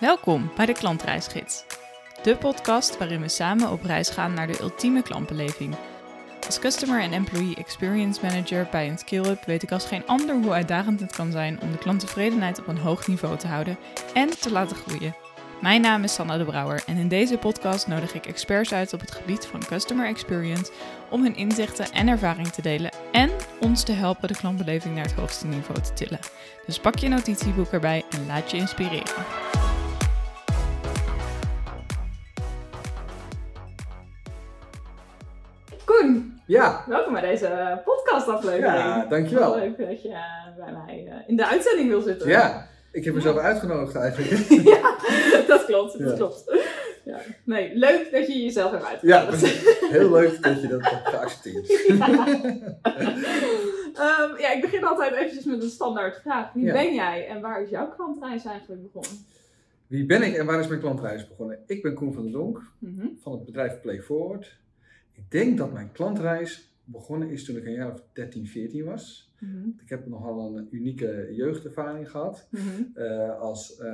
Welkom bij de Klantreisgids. De podcast waarin we samen op reis gaan naar de ultieme klantbeleving. Als Customer en Employee Experience Manager bij een skill-up weet ik als geen ander hoe uitdagend het kan zijn om de klanttevredenheid op een hoog niveau te houden en te laten groeien. Mijn naam is Sanna de Brouwer en in deze podcast nodig ik experts uit op het gebied van Customer Experience om hun inzichten en ervaring te delen en ons te helpen de klantbeleving naar het hoogste niveau te tillen. Dus pak je notitieboek erbij en laat je inspireren. Koen, Ja, welkom bij deze podcastaflevering. ja, dankjewel. Leuk dat je bij mij eh, in de uitzending wil zitten. Ja, ik heb mezelf uitgenodigd eigenlijk. ja, dat klopt. Dat Ja. klopt. Ja. Nee, leuk dat je jezelf hebt Ja, uitgenodigd. heel leuk dat je dat hebt geaccepteerd. Ehm, ja, ik begin altijd eventjes met een standaard vraag. Wie Ja. ben jij en waar is jouw klantreis eigenlijk begonnen? Wie ben ik en waar is mijn klantreis begonnen? Ik ben Koen van der Donk Mhm. van het bedrijf Play Forward. Ik denk dat mijn klantreis begonnen is toen ik een jaar of 13, 14 was. Mhm. Ik heb nogal een unieke jeugdervaring gehad. Mhm. eh, als eh,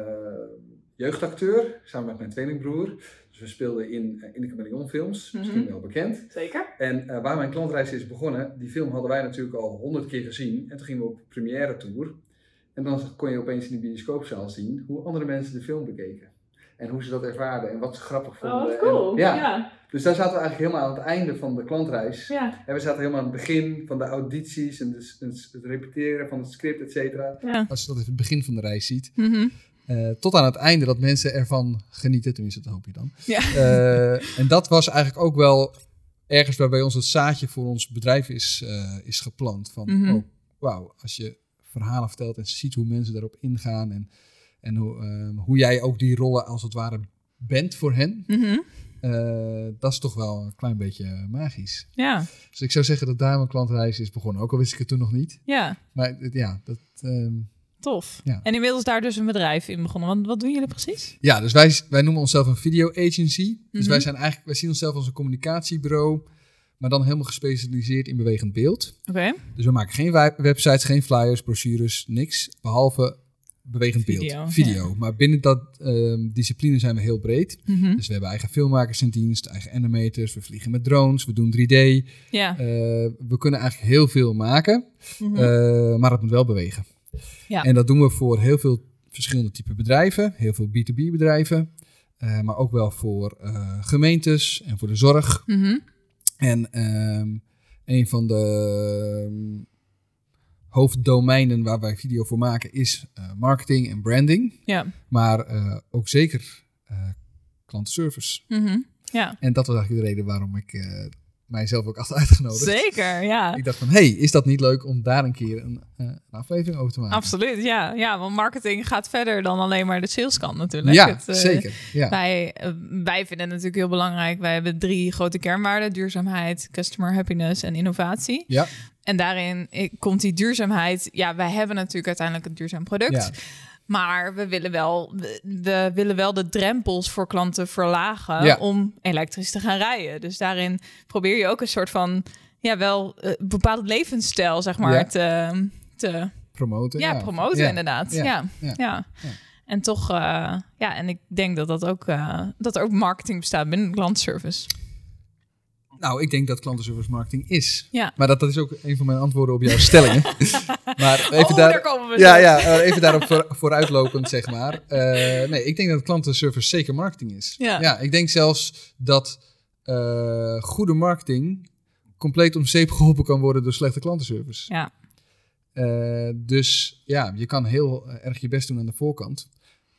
jeugdacteur, samen met mijn tweelingbroer. Dus we speelden in uh, In de Chameleon films, misschien Mhm. wel bekend. Zeker. En eh, waar mijn klantreis is begonnen, die film hadden wij natuurlijk al honderd keer gezien. En toen gingen we op première tour. En dan kon je opeens in de bioscoopzaal zien hoe andere mensen de film bekeken. En hoe ze dat ervaarden en wat ze grappig vonden. Oh, wat En- cool. ja. ja. Dus daar zaten we eigenlijk helemaal aan het einde van de klantreis. Ja. En we zaten helemaal aan het begin van de audities en dus het repeteren van het script, et cetera. Ja. Als je dat even het begin van de reis ziet. Mhm. eh, tot aan het einde dat mensen ervan genieten. Tenminste, dat hoop je dan. Ja. Eh, en dat was eigenlijk ook wel ergens waar bij ons het zaadje voor ons bedrijf is, eh, is geplant. Van, Mhm. oh, wauw, als je verhalen vertelt en ziet hoe mensen daarop ingaan. En, en hoe, ehm, hoe jij ook die rollen als het ware bent voor hen. Mhm. eh, dat is toch wel een klein beetje magisch. Ja. Dus ik zou zeggen dat daar mijn klantreis is begonnen. Ook al wist ik het toen nog niet. Ja. Maar eh, ja, dat... ehm, Tof. Ja. En inmiddels daar dus een bedrijf in begonnen. Want wat doen jullie precies? Ja, dus wij, wij noemen onszelf een video agency. Dus Mhm. wij, zijn eigenlijk, wij zien onszelf als een communicatiebureau, maar dan helemaal gespecialiseerd in bewegend beeld. Oké. Dus we maken geen web- websites, geen flyers, brochures, niks, behalve bewegend Video, beeld. Video. Maar binnen dat ehm, discipline zijn we heel breed. Mhm. Dus we hebben eigen filmmakers in dienst, eigen animators, we vliegen met drones, we doen 3D. Ja. Eh, we kunnen eigenlijk heel veel maken, Mhm. eh, maar het moet wel bewegen. Ja. En dat doen we voor heel veel verschillende type bedrijven, heel veel B2B bedrijven, eh, maar ook wel voor gemeentes en voor de zorg. Mhm. En ehm, een van de ehm, hoofddomeinen waar wij video voor maken is eh, marketing en branding, Ja. maar eh, ook zeker eh klantenservice. Mhm. Ja. En dat was eigenlijk de reden waarom ik mijzelf ook had uitgenodigd. Zeker, ja. Ik dacht van, hey, is dat niet leuk om daar een keer een, een aflevering over te maken? Absoluut, ja. Ja, want marketing gaat verder dan alleen maar de saleskant natuurlijk. Ja, Het, zeker. Ja. Wij, wij vinden het natuurlijk heel belangrijk. Wij hebben drie grote kernwaarden. Duurzaamheid, customer happiness en innovatie. Ja. En daarin eh, komt die duurzaamheid. Ja, wij hebben natuurlijk uiteindelijk een duurzaam product. Ja. Maar we willen, wel, we, we willen wel de drempels voor klanten verlagen Ja. om elektrisch te gaan rijden. Dus daarin probeer je ook een soort van, ja, wel eh, bepaald levensstijl, zeg maar, Ja. te, te Promoten. ja, promoten inderdaad. Ja. Ja. En toch, eh, ja, en ik denk dat dat ook, dat er ook marketing bestaat binnen de klantservice. Nou, ik denk dat klantenservice marketing is. Ja. Maar dat, dat is ook een van mijn antwoorden op jouw stellingen. maar even, oh, daar, daar komen we ja, ja, eh, even daarop voor, vooruitlopend, zeg maar. Eh, nee, ik denk dat klantenservice zeker marketing is. Ja. ik denk zelfs dat eh, goede marketing compleet om zeep geholpen kan worden door slechte klantenservice. Ja. Dus ja, je kan heel erg je best doen aan de voorkant.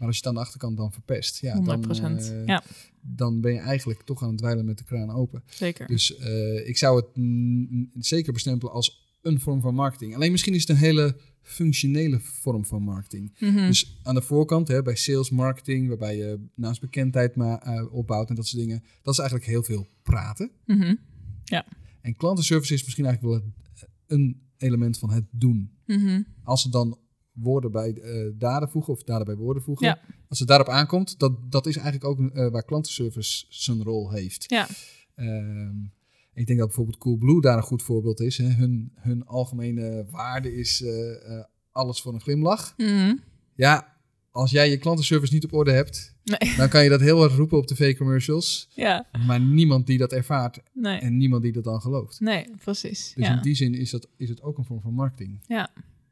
Maar als je het aan de achterkant dan verpest, ja, 100 dan, eh, ja, dan ben je eigenlijk toch aan het dweilen met de kraan open. zeker. Dus eh, ik zou het zeker bestempelen als een vorm van marketing. Alleen misschien is het een hele functionele vorm van marketing. Mhm. Dus aan de voorkant, hè, bij sales marketing, waarbij je naast bekendheid maar, eh, opbouwt en dat soort dingen, dat is eigenlijk heel veel praten. Mhm. En klantenservice is misschien eigenlijk wel het- een element van het doen. Mhm. Als ze dan woorden bij eh, daden voegen of daden bij woorden voegen, Ja. Als het daarop aankomt, dat, dat is eigenlijk ook eh, waar klantenservice zijn rol heeft. Ja. Ehm, ik denk dat bijvoorbeeld Coolblue daar een goed voorbeeld is. Hè. Hun, hun algemene waarde is eh, eh, alles voor een glimlach. Mhm. Ja, als jij je klantenservice niet op orde hebt, Nee. dan kan je dat heel hard roepen op tv-commercials. Ja, Maar niemand die dat ervaart nee. en niemand die dat dan gelooft. Nee, precies. Dus ja. in die zin is, dat, is het ook een vorm van marketing.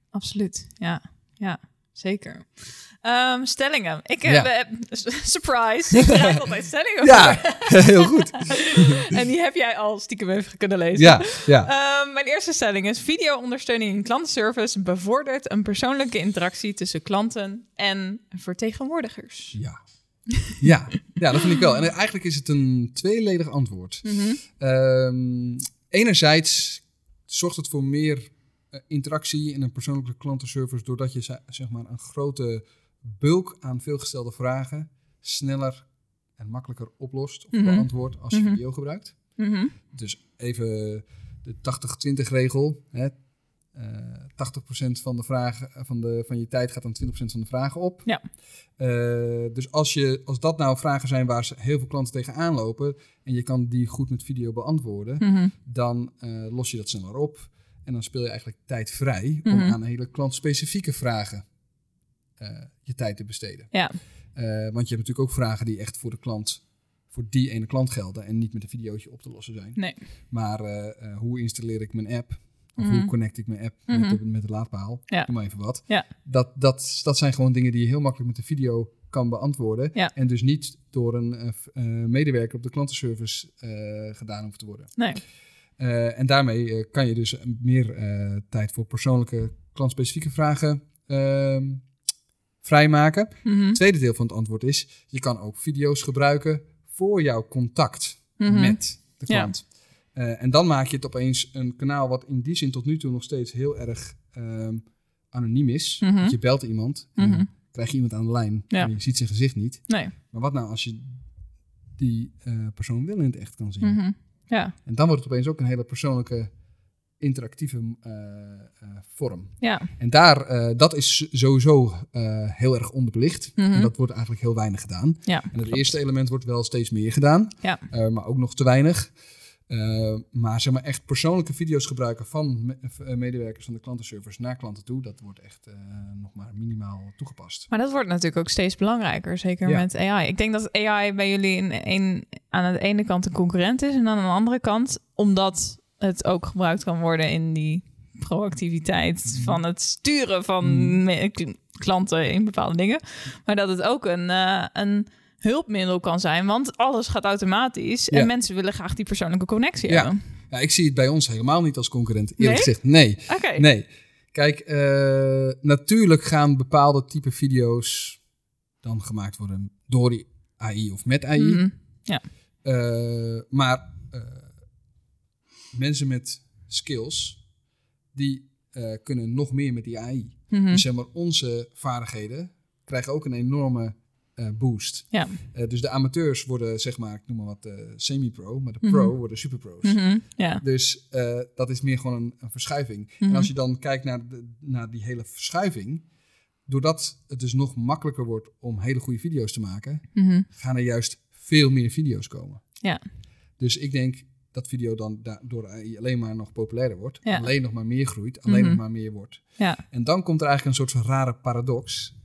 Absoluut, ja. Ja, zeker. Ehm, stellingen. Ik heb... Ja. eh, surprise! Ik krijg altijd stellingen Ja, heel goed. en die heb jij al stiekem even kunnen lezen. Ja, ja. Ehm, mijn eerste stelling is: video-ondersteuning in klantenservice bevordert een persoonlijke interactie tussen klanten en vertegenwoordigers. Ja. Ja, ja, dat vind ik wel. En eigenlijk is het een tweeledig antwoord. Mhm. Ehm, enerzijds zorgt het voor meer interactie in een persoonlijke klantenservice doordat je ze- zeg maar, een grote bulk aan veelgestelde vragen sneller en makkelijker oplost of Mhm. beantwoordt als je Mhm. video gebruikt. Mhm. Dus even de 80-20 regel. Hè. Eh 80% van, de vragen, eh, van, de, van je tijd gaat aan 20% van de vragen op. Ja. Eh, dus als, je, als dat nou vragen zijn waar ze heel veel klanten tegenaan lopen en je kan die goed met video beantwoorden, Mhm. dan eh, los je dat sneller op. En dan speel je eigenlijk tijd vrij om Mhm. aan hele klantspecifieke vragen eh, je tijd te besteden. Ja. Eh, want je hebt natuurlijk ook vragen die echt voor de klant, voor die ene klant gelden en niet met een videootje op te lossen zijn. Nee. Maar eh, hoe installeer ik mijn app? Of Mhm. hoe connect ik mijn app Mhm. met, de, met de laadpaal? Ja. Noem maar even wat. Ja. Dat, dat, dat zijn gewoon dingen die je heel makkelijk met de video kan beantwoorden. Ja. En dus niet door een medewerker op de klantenservice gedaan hoeft te worden. Nee. Eh, en daarmee eh, kan je dus meer eh, tijd voor persoonlijke klantspecifieke vragen ehm, vrijmaken. Mhm. Het tweede deel van het antwoord is, je kan ook video's gebruiken voor jouw contact Mhm. met de klant. En dan maak je het opeens een kanaal wat in die zin tot nu toe nog steeds heel erg ehm, anoniem is. Mhm. Want je belt iemand, en krijg je iemand aan de lijn Ja. en je ziet zijn gezicht niet. Nee. Maar wat nou als je die persoon wel in het echt kan zien? Mhm. Ja. En dan wordt het opeens ook een hele persoonlijke, interactieve eh, eh, vorm. Ja. En daar, eh, dat is sowieso heel erg onderbelicht. Mhm. En dat wordt eigenlijk heel weinig gedaan. Ja. En het eerste element wordt wel steeds meer gedaan, Ja. maar ook nog te weinig. Maar zeg maar echt persoonlijke video's gebruiken van me- medewerkers van de klantenservice naar klanten toe, dat wordt echt nog maar minimaal toegepast. Maar dat wordt natuurlijk ook steeds belangrijker, zeker Ja. met AI. Ik denk dat AI bij jullie in een, aan de ene kant een concurrent is en aan de andere kant omdat het ook gebruikt kan worden in die proactiviteit Mhm. van het sturen van k- klanten in bepaalde dingen. Maar dat het ook een, eh, een hulpmiddel kan zijn, want alles gaat automatisch en Ja. mensen willen graag die persoonlijke connectie Ja. hebben. Ja, ik zie het bij ons helemaal niet als concurrent, eerlijk Nee? gezegd. Nee, nee. Kijk, eh, natuurlijk gaan bepaalde type video's dan gemaakt worden door die AI of met AI. Mhm. Eh, maar eh, mensen met skills, die eh, kunnen nog meer met die AI. Mhm. Dus zeg maar, onze vaardigheden krijgen ook een enorme boost. Ja. Dus de amateurs worden, zeg maar, ik noem maar wat, semi-pro, maar de Mhm. pro worden superpro's. Mhm. Ja. Dus dat is meer gewoon een, een verschuiving. En Mhm. als je dan kijkt naar, de, naar die hele verschuiving, doordat het dus nog makkelijker wordt om hele goede video's te maken, gaan er juist veel meer video's komen. Ja. Dus ik denk dat video dan da- door AI alleen maar nog populairder wordt, Ja. alleen nog maar meer groeit, alleen Mhm. nog maar meer wordt. Ja. En dan komt er eigenlijk een soort van rare paradox.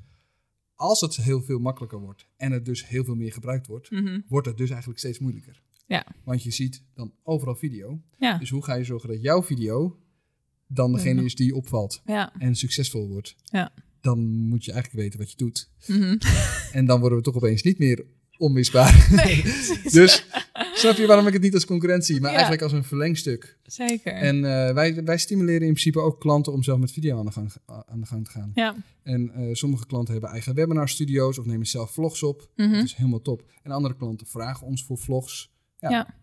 Als het heel veel makkelijker wordt en het dus heel veel meer gebruikt wordt, Mhm. wordt het dus eigenlijk steeds moeilijker. Ja. Want je ziet dan overal video. Ja. Dus hoe ga je zorgen dat jouw video dan degene Ja. is die opvalt Ja. en succesvol wordt? Ja. Dan moet je eigenlijk weten wat je doet. Mhm. En dan worden we toch opeens niet meer onmisbaar. Nee, dus snap je waarom ik het niet als concurrentie, maar Ja. eigenlijk als een verlengstuk. Zeker. En eh, wij, wij stimuleren in principe ook klanten om zelf met video aan de gang, aan de gang te gaan. ja. En eh, sommige klanten hebben eigen webinarstudio's of nemen zelf vlogs op. Mhm. Dat is helemaal top. En andere klanten vragen ons voor vlogs. Ja, Ja.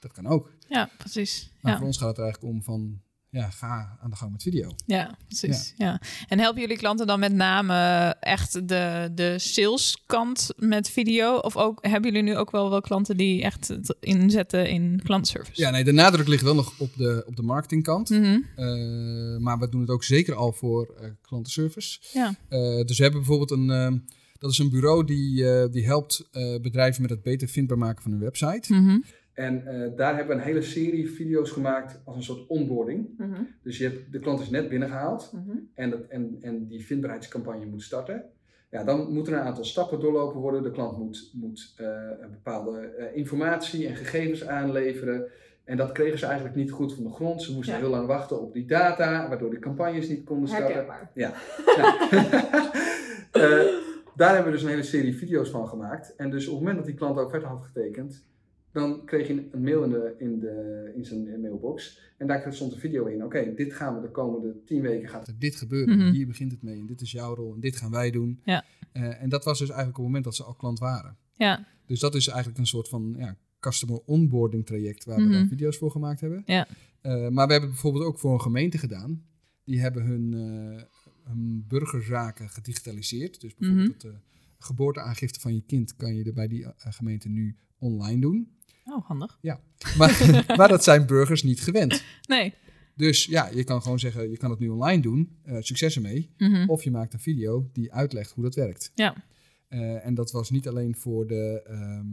dat kan ook. ja, precies. Maar Ja. voor ons gaat het er eigenlijk om van, ja, ga aan de gang met video. Ja, precies. Ja. En helpen jullie klanten dan met name echt de, de saleskant met video? Of ook, hebben jullie nu ook wel wel klanten die echt het inzetten in klantenservice? Ja, nee, de nadruk ligt wel nog op de, op de marketingkant. Eh, maar we doen het ook zeker al voor eh, klantenservice. Ja. Eh, dus we hebben bijvoorbeeld een, dat is een bureau die, eh, die helpt eh, bedrijven met het beter vindbaar maken van hun website. Mhm. En eh, daar hebben we een hele serie video's gemaakt als een soort onboarding. Dus je hebt, de klant is net binnengehaald Mhm. en, dat, en, en die vindbaarheidscampagne moet starten. Ja, dan moeten er een aantal stappen doorlopen worden. De klant moet, moet eh, een bepaalde eh, informatie en gegevens aanleveren. En dat kregen ze eigenlijk niet goed van de grond. Ze moesten Ja. heel lang wachten op die data, waardoor die campagnes niet konden starten. Ja. Daar hebben we dus een hele serie video's van gemaakt. En dus op het moment dat die klant ook verder had getekend, dan kreeg je een mail in, de, in, de, in zijn mailbox. En daar stond een video in. Oké, dit gaan we de komende tien weken gaat. Dit gebeuren, Mhm. hier begint het mee en dit is jouw rol en dit gaan wij doen. Ja. Eh, en dat was dus eigenlijk op het moment dat ze al klant waren. Ja, Dus dat is eigenlijk een soort van ja, customer onboarding traject waar we Mhm. dan video's voor gemaakt hebben. Ja. Eh, maar we hebben bijvoorbeeld ook voor een gemeente gedaan. Die hebben hun, eh, hun burgerzaken gedigitaliseerd. Dus bijvoorbeeld het eh, geboorteaangifte van je kind kan je er bij die gemeente nu online doen. Oh, handig. Maar, maar dat zijn burgers niet gewend. Nee. Dus ja, je kan gewoon zeggen, je kan het nu online doen. eh, succes ermee. Mhm. Of je maakt een video die uitlegt hoe dat werkt. Ja. Eh, en dat was niet alleen voor de ehm,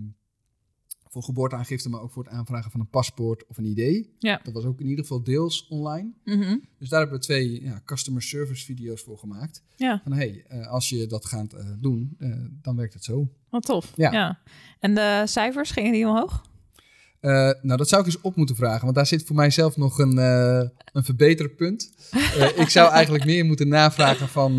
voor geboorteaangifte, maar ook voor het aanvragen van een paspoort of een ID. Ja. Dat was ook in ieder geval deels online. Mhm. Dus daar hebben we twee ja, customer service video's voor gemaakt. Ja, Van hey, eh, als je dat gaat doen, dan werkt het zo. wat tof. Ja. ja. En de cijfers, gingen die omhoog? Eh, nou, dat zou ik eens op moeten vragen, want daar zit voor mij zelf nog een, eh een verbeterpunt. Eh, ik zou eigenlijk meer moeten navragen van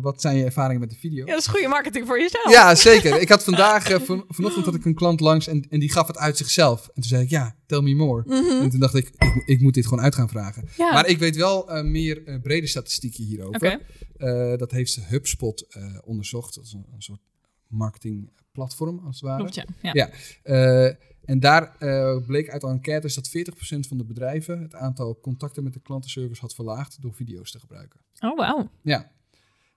wat zijn je ervaringen met de video? Ja, dat is goede marketing voor jezelf. Ja, zeker. Ik had vandaag, van, vanochtend had ik een klant langs en, en die gaf het uit zichzelf. En toen zei ik, ja, tell me more. Mhm. En toen dacht ik, ik, ik moet dit gewoon uit gaan vragen. Ja. Maar ik weet wel meer brede statistieken hierover. Dat heeft HubSpot onderzocht. Dat is een, een soort marketingplatform, als het ware. Klopt, ja. ja. Ja. En daar eh, bleek uit enquêtes dat 40% van de bedrijven het aantal contacten met de klantenservice had verlaagd door video's te gebruiken. Oh, wauw. Ja.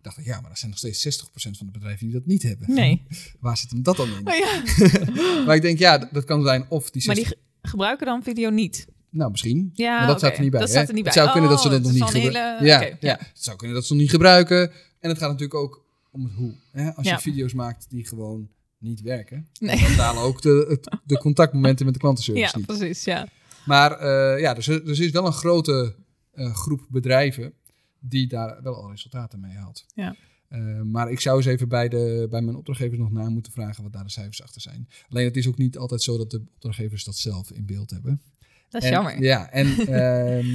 dacht ik, ja, maar er zijn nog steeds 60% van de bedrijven die dat niet hebben. Nee. Waar zit hem dat dan in? Oh, ja. maar ik denk, ja, dat kan zijn of die 60%. Maar die ge- gebruiken dan video niet? Nou, misschien. Ja, maar dat oké. staat er niet bij. Dat staat er niet het bij. zou kunnen dat ze Oh, dat nog het niet gebruiken. hele- ja, ja, het zou kunnen dat ze het nog niet gebruiken. En het gaat natuurlijk ook om het hoe. Hè? Als Ja. je video's maakt die gewoon niet werken, Nee. dan dalen ook de, de contactmomenten met de Ja, klantenservice niet. precies, ja. Maar eh, ja, dus, er dus is wel een grote eh, groep bedrijven die daar wel al resultaten mee haalt. Ja. Eh, maar ik zou eens even bij, de, bij mijn opdrachtgevers nog na moeten vragen wat daar de cijfers achter zijn. Alleen het is ook niet altijd zo dat de opdrachtgevers dat zelf in beeld hebben. Dat is En- jammer. Ja, en, ehm,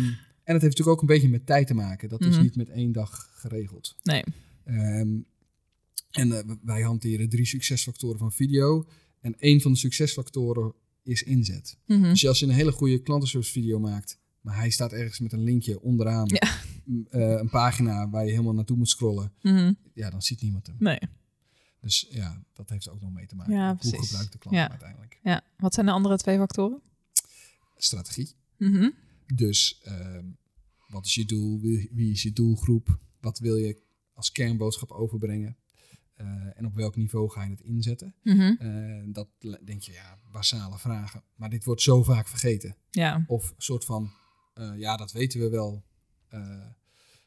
en het heeft natuurlijk ook een beetje met tijd te maken. Dat is Mhm. niet met één dag geregeld. Nee. Ehm, en eh, wij hanteren drie succesfactoren van video. En één van de succesfactoren is inzet. Mhm. Dus als je een hele goede klantenservice video maakt, maar hij staat ergens met een linkje onderaan, Ja. eh, een pagina waar je helemaal naartoe moet scrollen, Mhm. ja, dan ziet niemand hem. Nee. Dus ja, dat heeft ook nog mee te maken. Ja, Hoe precies. gebruikt de klant Ja. uiteindelijk? Ja. Wat zijn de andere twee factoren? Strategie. Mhm. Dus ehm, wat is je doel? Wie, wie is je doelgroep? Wat wil je als kernboodschap overbrengen? Eh, en op welk niveau ga je het inzetten? Eh, dat denk je, ja, basale vragen. Maar dit wordt zo vaak vergeten. Ja. Of een soort van, eh, ja, dat weten we wel.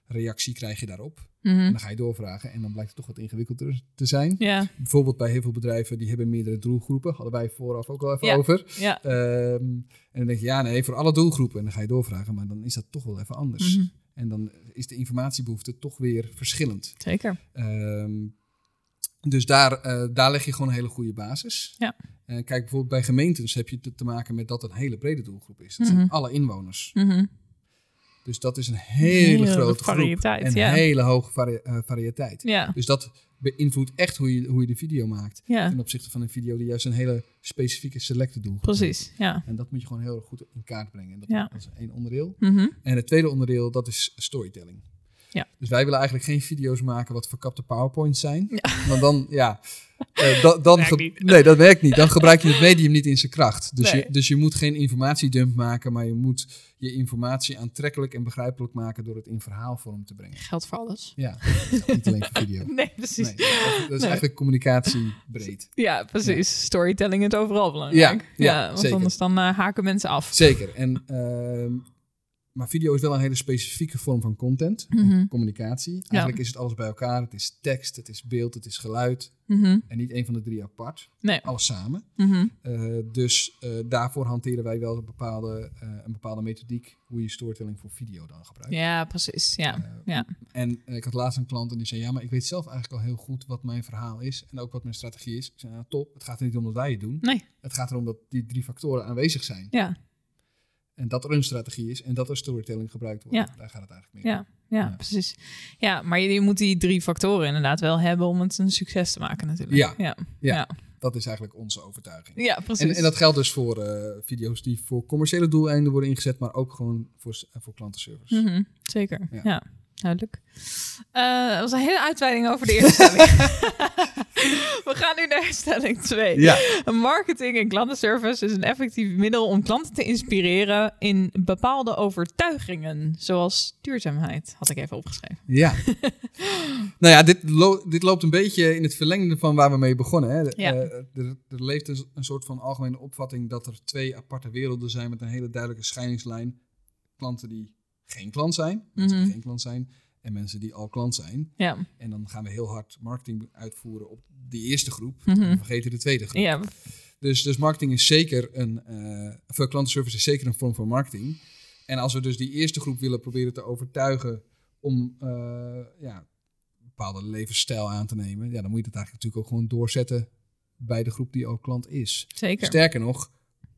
reactie krijg je daarop. En Mhm. dan ga je doorvragen en dan blijkt het toch wat ingewikkelder te zijn. Ja. Bijvoorbeeld bij heel veel bedrijven, die hebben meerdere doelgroepen. Hadden wij vooraf ook al even Ja. over. Ja. Ehm, en dan denk je, ja, nee, voor alle doelgroepen. En dan ga je doorvragen, maar dan is dat toch wel even anders. Mhm. En dan is de informatiebehoefte toch weer verschillend. Zeker. Ehm, dus daar, eh, daar leg je gewoon een hele goede basis. Ja. Eh, kijk, bijvoorbeeld bij gemeentes heb je te, maken met dat een hele brede doelgroep is. Dat Mhm. zijn alle inwoners. Mhm. Dus dat is een hele, Hele grote variëteit, groep. En ja. een hele hoge vari- eh, variëteit. Ja. Dus dat beïnvloedt echt hoe je, hoe je de video maakt. Ja. Ten opzichte van een video die juist een hele specifieke selecte doelgroep heeft. Precies. Ja. En dat moet je gewoon heel erg goed in kaart brengen. En dat, Ja. dat is één onderdeel. Mhm. En het tweede onderdeel, dat is storytelling. Ja. Dus wij willen eigenlijk geen video's maken wat verkapte powerpoints zijn. Want dan, ja... eh, da- dan. Nee, dat werkt niet. Dan gebruik je het medium niet in zijn kracht. Dus, Nee. je, dus je moet geen informatiedump maken, maar je moet je informatie aantrekkelijk en begrijpelijk maken door het in verhaalvorm te brengen. Geldt voor alles. Ja, niet alleen voor video. Nee, precies. Nee, dat is Nee. eigenlijk communicatie breed. Ja, precies. Storytelling is overal belangrijk. Ja, ja, want zeker. anders dan eh, haken mensen af. Zeker. En ehm, maar video is wel een hele specifieke vorm van content, Mhm. communicatie. Eigenlijk is het alles bij elkaar. Het is tekst, het is beeld, het is geluid. Mhm. En niet een van de drie apart. Nee. Alles samen. Mhm. Eh, dus eh, daarvoor hanteren wij wel een bepaalde, eh, een bepaalde methodiek hoe je storytelling voor video dan gebruikt. Ja, precies. Ja. Ja. En ik had laatst een klant en die zei, ja, maar ik weet zelf eigenlijk al heel goed wat mijn verhaal is en ook wat mijn strategie is. Ik zei, nou top, het gaat er niet om dat wij het doen. Nee. Het gaat erom dat die drie factoren aanwezig zijn. Ja. En dat er een strategie is en dat er storytelling gebruikt wordt. Ja. Daar gaat het eigenlijk mee. Ja. Ja, Ja. precies. Ja, maar je, je moet die drie factoren inderdaad wel hebben om het een succes te maken natuurlijk. Ja. Ja, Ja. Dat is eigenlijk onze overtuiging. Ja, En, precies. en dat geldt dus voor eh, video's die voor commerciële doeleinden worden ingezet, maar ook gewoon voor, s- voor klantenservice. Mhm, Zeker, Ja. Duidelijk. Eh, dat was een hele uitweiding over de eerste stelling. We gaan nu naar stelling 2. Ja. Marketing en klantenservice is een effectief middel om klanten te inspireren in bepaalde overtuigingen, zoals duurzaamheid, had ik even opgeschreven. Ja. nou ja, dit, lo- dit loopt een beetje in het verlengde van waar we mee begonnen. Hè. Ja. Eh, er, er leeft een, een soort van algemene opvatting dat er twee aparte werelden zijn met een hele duidelijke scheidingslijn. Klanten die geen klant zijn, mensen Mhm. die geen klant zijn, en mensen die al klant zijn. Ja, En dan gaan we heel hard marketing uitvoeren op die eerste groep. Mhm. En we vergeten de tweede groep. ja. Dus, dus marketing is zeker een, eh voor klantenservice is zeker een vorm van marketing. En als we dus die eerste groep willen proberen te overtuigen om eh, ja, een bepaalde levensstijl aan te nemen, ja, dan moet je dat eigenlijk natuurlijk ook gewoon doorzetten bij de groep die al klant is. zeker. Sterker nog,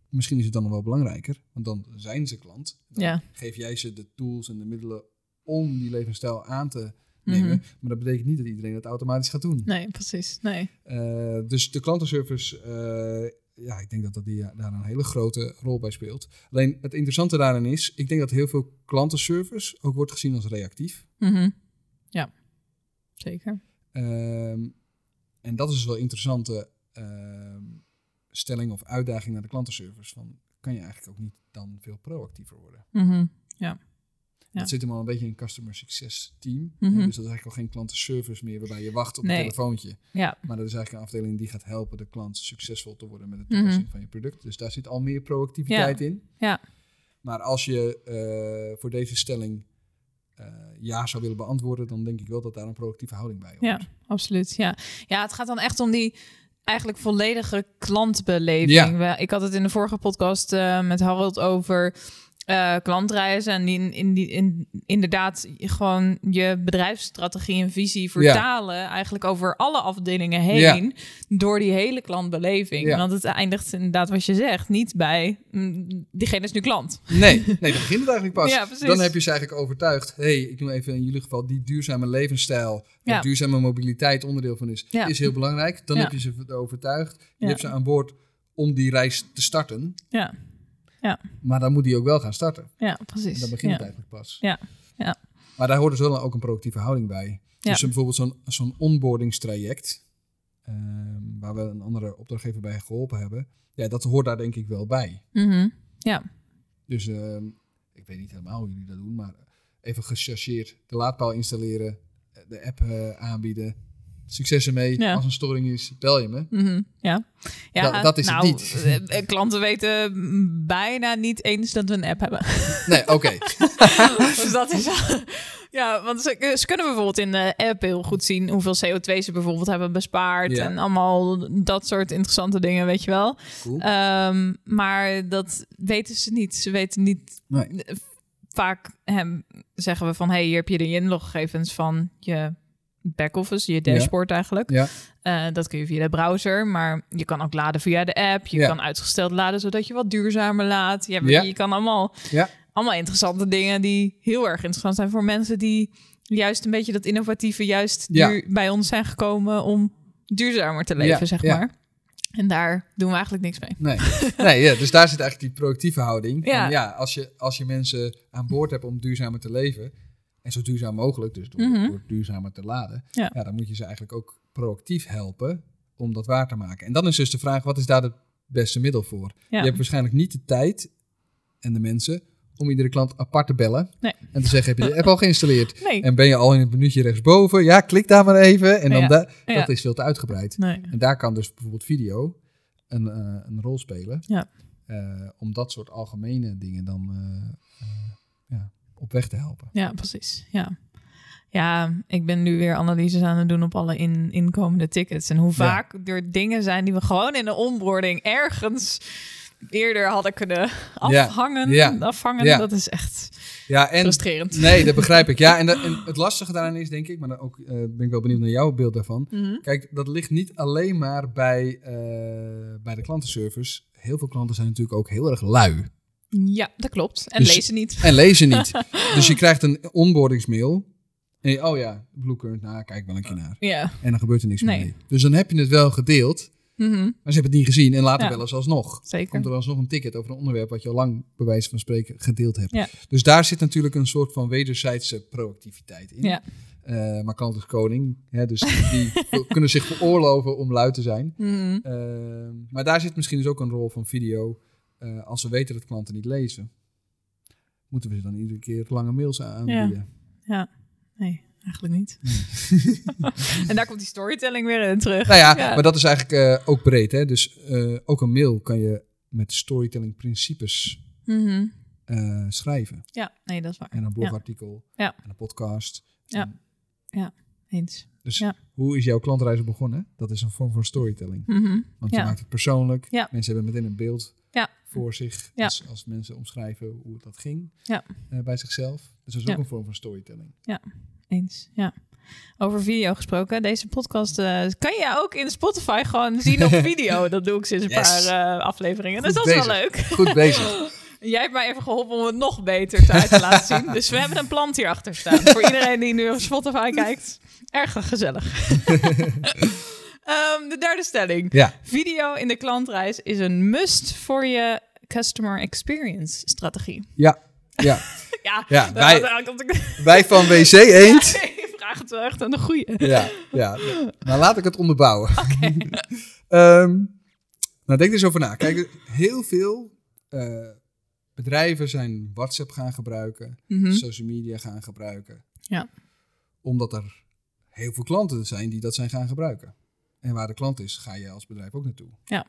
misschien is het dan nog wel belangrijker, want dan zijn ze klant. Dan Ja. geef jij ze de tools en de middelen om die levensstijl aan te nemen. Mhm. Maar dat betekent niet dat iedereen dat automatisch gaat doen. Nee, precies. Nee. Eh, dus de klantenservice, eh, ja, ik denk dat, dat die eh, daar een hele grote rol bij speelt. Alleen het interessante daarin is, ik denk dat heel veel klantenservice ook wordt gezien als reactief. Mhm. Ja, zeker. Ehm, en dat is dus wel interessante ehm, stelling of uitdaging naar de klantenservice. Van, kan je eigenlijk ook niet dan veel proactiever worden? Mhm. Ja. Ja. Dat zit hem al een beetje in een customer success team. Mhm. dus dat is eigenlijk al geen klantenservice meer waarbij je wacht op Nee. een telefoontje. Ja, Maar dat is eigenlijk een afdeling die gaat helpen de klant succesvol te worden met de Mhm. toepassing van je product. Dus daar zit al meer proactiviteit in. Ja. Maar als je eh, voor deze stelling eh, ja zou willen beantwoorden, dan denk ik wel dat daar een proactieve houding bij hoort. Ja, absoluut. Ja. ja, het gaat dan echt om die eigenlijk volledige klantbeleving. Ja. Ik had het in de vorige podcast eh, met Harold over eh, klantreizen. En in, in die, in, inderdaad gewoon je bedrijfsstrategie en visie vertalen. Eigenlijk over alle afdelingen heen. Door die hele klantbeleving. Ja. Want het eindigt inderdaad wat je zegt. Niet bij, mm, diegene is nu klant. Nee, nee, dan begint het eigenlijk pas. Dan heb je ze eigenlijk overtuigd. hey, ik noem even in jullie geval die duurzame levensstijl, waar duurzame mobiliteit onderdeel van is, is heel belangrijk. Dan heb je ze overtuigd. Je hebt ze aan boord om die reis te starten. Ja, Maar dan moet die ook wel gaan starten. ja En precies. dan begint ja. het eigenlijk pas. Ja, ja. Maar daar hoort dus wel ook een proactieve houding bij. Ja. Dus bijvoorbeeld zo'n zo'n onboardingstraject, ehm, waar we een andere opdrachtgever bij geholpen hebben, ja, dat hoort daar denk ik wel bij. Mhm. Ja, Dus ehm, ik weet niet helemaal hoe jullie dat doen, maar even gechargeerd de laadpaal installeren, de app eh, aanbieden. Succes ermee. Ja. Als een storing is, bel je me. Mhm, ja. ja Dat- dat is het nou, niet. eh, eh, Klanten weten bijna niet eens dat we een app hebben. Nee, oké. dus dat is Ja, want ze, ze kunnen bijvoorbeeld in de app heel goed zien hoeveel CO2 ze bijvoorbeeld hebben bespaard. Ja. En allemaal dat soort interessante dingen, weet je wel. Cool. Ehm, maar dat weten ze niet. Ze weten niet. Nee. Vaak hem, zeggen we van: hey, hier heb je de inloggegevens van je back-office, je dashboard eigenlijk. Ja. Eh, dat kun je via de browser, maar je kan ook laden via de app. Je Ja. kan uitgesteld laden zodat je wat duurzamer laat. Je, hebt- Ja. je kan allemaal, Ja. allemaal interessante dingen die heel erg interessant zijn voor mensen die juist een beetje dat innovatieve, juist duur- bij ons zijn gekomen om duurzamer te leven, zeg maar. En daar doen we eigenlijk niks mee. Nee, nee ja, dus daar zit eigenlijk die proactieve houding. Ja. Van, ja, als, je, als je mensen aan boord hebt om duurzamer te leven, en zo duurzaam mogelijk, dus door, Mhm. door duurzamer te laden, Ja. dan moet je ze eigenlijk ook proactief helpen om dat waar te maken. En dan is dus de vraag, wat is daar het beste middel voor? Ja. Je hebt waarschijnlijk niet de tijd en de mensen om iedere klant apart te bellen Nee. en te zeggen, heb je de app al geïnstalleerd? Nee. En ben je al in het minuutje rechtsboven? Ja, klik daar maar even. En dan Ja. da- Ja. dat is veel te uitgebreid. nee. En daar kan dus bijvoorbeeld video een, eh, een rol spelen. Ja. Eh, om dat soort algemene dingen dan eh, op weg te helpen. Ja, precies. Ja. Ja, ik ben nu weer analyses aan het doen op alle in, inkomende tickets. En hoe vaak er dingen zijn die we gewoon in de onboarding ergens eerder hadden kunnen afhangen. Ja. afhangen. Ja. Dat is echt Ja, en frustrerend. nee, dat begrijp ik. Ja, en, dat- en het lastige daaraan is, denk ik, maar dan ook eh, ben ik wel benieuwd naar jouw beeld daarvan. Mhm. Kijk, dat ligt niet alleen maar bij, eh, bij de klantenservice. Heel veel klanten zijn natuurlijk ook heel erg lui. Ja, dat klopt. En Dus- lezen niet. En lezen niet. dus je krijgt een onboardingsmail. En je, oh ja, Blue Current, nou kijk wel een keer naar. Ja. En dan gebeurt er niks meer mee. Dus dan heb je het wel gedeeld, Mhm. maar ze hebben het niet gezien. En later Ja. wel eens alsnog. Zeker. Komt er alsnog een ticket over een onderwerp wat je al lang, bij wijze van spreken, gedeeld hebt. Ja. Dus daar zit natuurlijk een soort van wederzijdse proactiviteit in. Ja. Eh, maar klant is koning. Hè, dus die kunnen zich veroorloven om lui te zijn. Mhm. Eh, maar daar zit misschien dus ook een rol van video. Eh, als we weten dat klanten niet lezen, moeten we ze dan iedere keer lange mails aanbieden. Ja. Nee, eigenlijk niet. en daar komt die storytelling weer in terug. Nou ja, Ja. maar dat is eigenlijk eh, ook breed. Hè? Dus eh, ook een mail kan je met storytelling principes Mhm. schrijven. Ja, nee, dat is waar. En een blogartikel. Ja. En een podcast. Ja. En Eens. Dus Ja. hoe is jouw klantreis begonnen? Dat is een vorm van storytelling. Mhm. Want Ja. je maakt het persoonlijk. Ja. Mensen hebben meteen een beeld Ja. Voor zich. Ja. Als, als mensen omschrijven hoe dat ging Ja. eh, bij zichzelf. Dus dat is Ja. ook een vorm van storytelling. Eens, ja. Over video gesproken. Deze podcast eh, kan je ook in Spotify gewoon zien op video. Dat doe ik sinds een Yes. paar eh, afleveringen. Goed dus dat is wel leuk. Goed bezig. Jij hebt mij even geholpen om het nog beter te uit te laten zien. Dus we hebben een plant hierachter staan. Voor iedereen die nu op Spotify kijkt. Erg gezellig. Ehm, de derde stelling. Ja. Video in de klantreis is een must voor je customer experience strategie. Ja. Ja. Ja, Ja, wij- van WC Eend. Ik vraag het wel echt aan de goeie. Ja, ja. Nou, laat ik het onderbouwen. Ehm, nou, denk er eens over na. Kijk, heel veel eh, bedrijven zijn WhatsApp gaan gebruiken, Mhm. social media gaan gebruiken. Ja. Omdat er heel veel klanten zijn die dat zijn gaan gebruiken. En waar de klant is, ga je als bedrijf ook naartoe. Ja.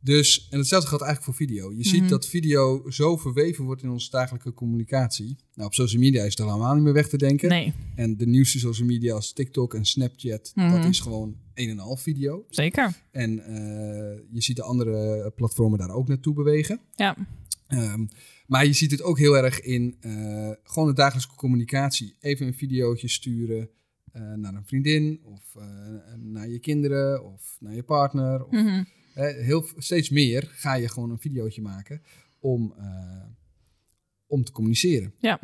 Dus, en hetzelfde geldt eigenlijk voor video. Je Mhm. ziet dat video zo verweven wordt in onze dagelijkse communicatie. Nou, op social media is het er allemaal niet meer weg te denken. Nee, En de nieuwste social media als TikTok en Snapchat, Mhm. dat is gewoon een en half video. zeker. En eh, je ziet de andere platformen daar ook naartoe bewegen. Ja. Ehm, maar je ziet het ook heel erg in eh, gewoon de dagelijkse communicatie. Even een videootje sturen naar een vriendin of eh, naar je kinderen of naar je partner. Of, Mhm. eh, heel, steeds meer ga je gewoon een videootje maken om, eh, om te communiceren. Ja.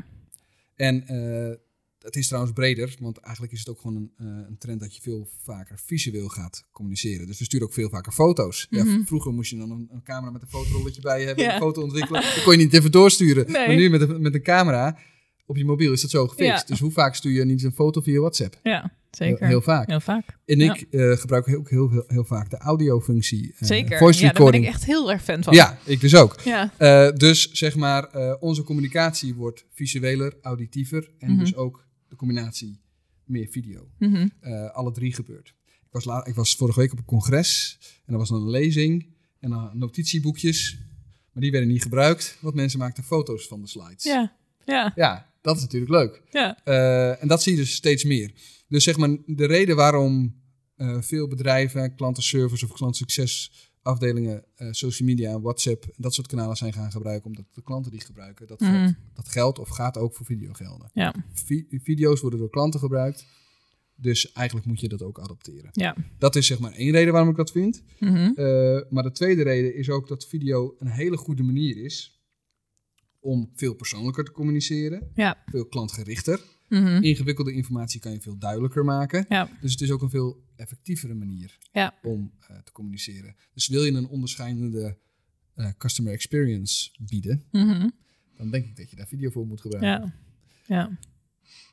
En eh, het is trouwens breder, want eigenlijk is het ook gewoon een, eh, een trend dat je veel vaker visueel gaat communiceren. Dus we sturen ook veel vaker foto's. ja, Mhm. vroeger moest je dan een, een camera met een fotorolletje bij je hebben, een foto ontwikkelen. Dan kon je niet even doorsturen. Nee. Maar nu met een, met een camera op je mobiel is dat zo gefixt. Ja. Dus hoe vaak stuur je niet een foto via WhatsApp? Ja, zeker. Heel, heel vaak. Heel vaak. En Ja. ik eh, gebruik ook heel, heel, heel vaak de audiofunctie. eh, Zeker. Voice ja, daar ben recording. ik echt heel erg fan van. Ja, ik dus ook. Ja. Eh, dus zeg maar, onze communicatie wordt visueler, auditiever en Mhm. dus ook de combinatie meer video. Mhm. Alle drie gebeurt. Ik was, ik was vorige week op een congres en er was dan een lezing en dan notitieboekjes, maar die werden niet gebruikt, want mensen maakten foto's van de slides. Ja. Ja. Ja, dat is natuurlijk leuk. Ja. Eh, en dat zie je dus steeds meer. Dus zeg maar, de reden waarom eh, veel bedrijven, klantenservice of klantsuccesafdelingen eh, social media WhatsApp en dat soort kanalen zijn gaan gebruiken, omdat de klanten die gebruiken, dat, Mhm. geldt, dat geldt of gaat ook voor video gelden. Ja. Vi- video's worden door klanten gebruikt, dus eigenlijk moet je dat ook adopteren. Ja. Dat is zeg maar één reden waarom ik dat vind. Mhm. Maar de tweede reden is ook dat video een hele goede manier is om veel persoonlijker te communiceren, Ja. veel klantgerichter. Mhm. Ingewikkelde informatie kan je veel duidelijker maken. Ja. Dus het is ook een veel effectievere manier Ja. om eh, te communiceren. Dus wil je een onderscheidende eh, customer experience bieden, Mhm. dan denk ik dat je daar video voor moet gebruiken. Ja. Ja.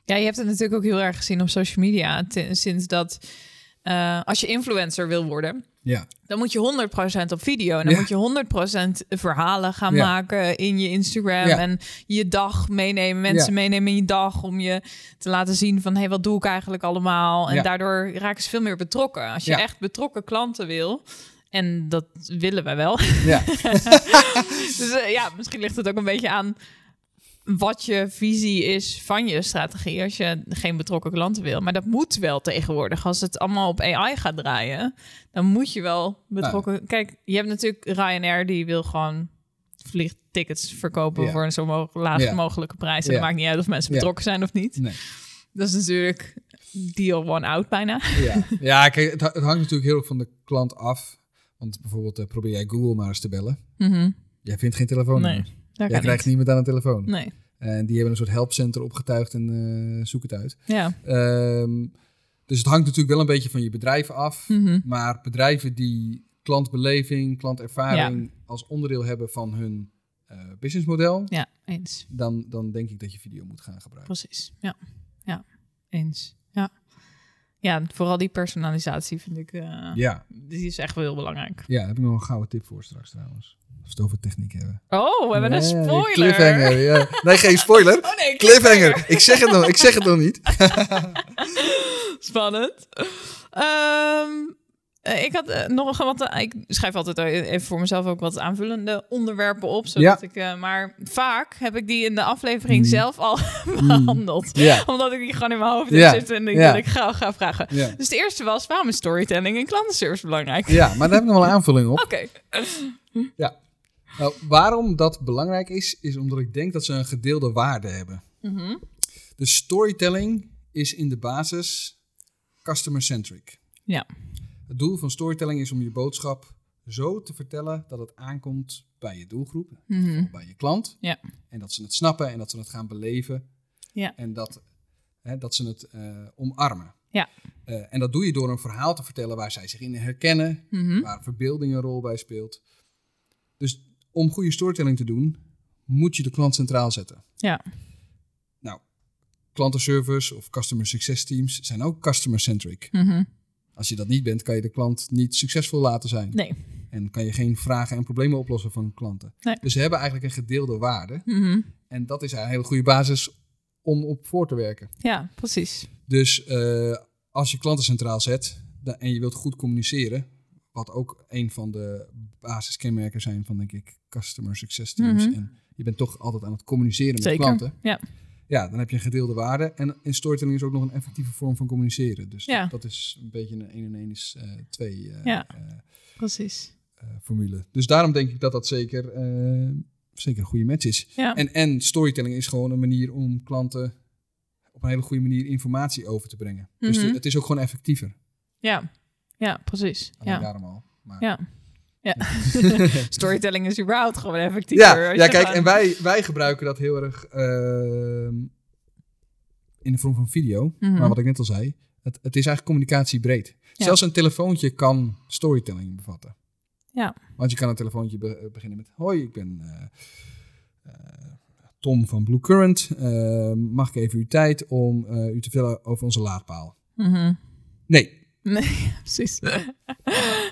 Ja, je hebt het natuurlijk ook heel erg gezien op social media. Sinds dat eh, als je influencer wil worden, Ja. dan moet je 100% op video. En dan Ja. moet je 100% verhalen gaan Ja. maken in je Instagram. En je dag meenemen, mensen meenemen in je dag. Om je te laten zien van, hé, hey, wat doe ik eigenlijk allemaal? En daardoor raken ze veel meer betrokken. Als je echt betrokken klanten wil... En dat willen wij wel. Ja. dus eh, ja, misschien ligt het ook een beetje aan wat je visie is van je strategie als je geen betrokken klanten wil. Maar dat moet wel tegenwoordig. Als het allemaal op AI gaat draaien, dan moet je wel betrokken. Kijk, je hebt natuurlijk Ryanair die wil gewoon vliegtickets verkopen Ja. voor een zo mo- laag Ja. mogelijke prijs. En het maakt niet uit of mensen betrokken zijn of niet. Nee. Dat is natuurlijk deal one out bijna. Ja, ja kijk, het, ha- het hangt natuurlijk heel erg van de klant af. Want bijvoorbeeld eh, probeer jij Google maar eens te bellen. Mhm. Jij vindt geen telefoon. Nee, dat Jij krijgt niet. niemand aan een telefoon. Nee, En die hebben een soort helpcenter opgetuigd en eh, zoek het uit. ja. Ehm, dus het hangt natuurlijk wel een beetje van je bedrijf af. Mhm. Maar bedrijven die klantbeleving, klantervaring als onderdeel hebben van hun eh, businessmodel, Ja, eens. dan, dan denk ik dat je video moet gaan gebruiken. Precies. Ja, ja. eens. Ja. ja, vooral die personalisatie vind ik, eh, Ja, die is echt wel heel belangrijk. ja, daar heb ik nog een gouden tip voor straks trouwens. Als we het over techniek hebben. Oh, we hebben een Ja, spoiler. Cliffhanger, ja. Nee, geen spoiler. Oh nee, Cliffhanger. Ik zeg het nog, ik zeg het nog niet. Spannend. Ehm, eh, ik had eh, nog wat. eh, ik schrijf altijd even voor mezelf ook wat aanvullende onderwerpen op. Zodat Ja. ik, maar vaak heb ik die in de aflevering Mm. zelf al behandeld. Ja, Omdat ik die gewoon in mijn hoofd Ja. zitten en ik, Ja. dat ik ga, ga vragen. ja. Dus de eerste was, waarom is storytelling en klantenservice belangrijk? ja, maar daar heb ik nog wel een aanvulling op. Oké. Nou, waarom dat belangrijk is, is omdat ik denk dat ze een gedeelde waarde hebben. Mhm. Dus storytelling is in de basis customer-centric. Ja. Het doel van storytelling is om je boodschap zo te vertellen dat het aankomt bij je doelgroep, Mhm. bij je klant. Ja. En dat ze het snappen en dat ze het gaan beleven. Ja. En dat, hè, dat ze het eh, omarmen. Ja. Eh, en dat doe je door een verhaal te vertellen waar zij zich in herkennen, Mhm. waar verbeelding een rol bij speelt. Dus om goede storytelling te doen, moet je de klant centraal zetten. Ja. Nou, klantenservice of customer success teams zijn ook customer-centric. Mhm. Als je dat niet bent, kan je de klant niet succesvol laten zijn. Nee. En kan je geen vragen en problemen oplossen van klanten. Nee. Dus ze hebben eigenlijk een gedeelde waarde. Mhm. En dat is een hele goede basis om op voor te werken. Ja, precies. Dus eh, als je klanten centraal zet en je wilt goed communiceren, wat ook een van de basiskenmerken zijn van, denk ik, customer success teams. Mhm. En je bent toch altijd aan het communiceren met Zeker. klanten. Ja. Ja, dan heb je een gedeelde waarde. En in storytelling is ook nog een effectieve vorm van communiceren. Dus Ja. dat, dat is een beetje een 1 en 1 is 2 Ja. Precies. formule. Dus daarom denk ik dat dat zeker, eh, zeker een goede match is. Ja. En, en storytelling is gewoon een manier om klanten op een hele goede manier informatie over te brengen. Dus Mhm. de- het is ook gewoon effectiever. Ja. Ja, precies. Alleen Ja. daarom al. Maar, Ja. Ja. Storytelling is überhaupt gewoon effectiever. ja, ja kijk, en wij, wij gebruiken dat heel erg ehm, in de vorm van video. Mhm. Maar wat ik net al zei, het, het is eigenlijk communicatie breed. Ja. Zelfs een telefoontje kan storytelling bevatten. Ja. Want je kan een telefoontje be- beginnen met: Hoi, ik ben eh, eh, Tom van Blue Current. Eh, mag ik even uw tijd om eh, u te vertellen over onze laadpaal? Mhm. Nee. Nee, precies.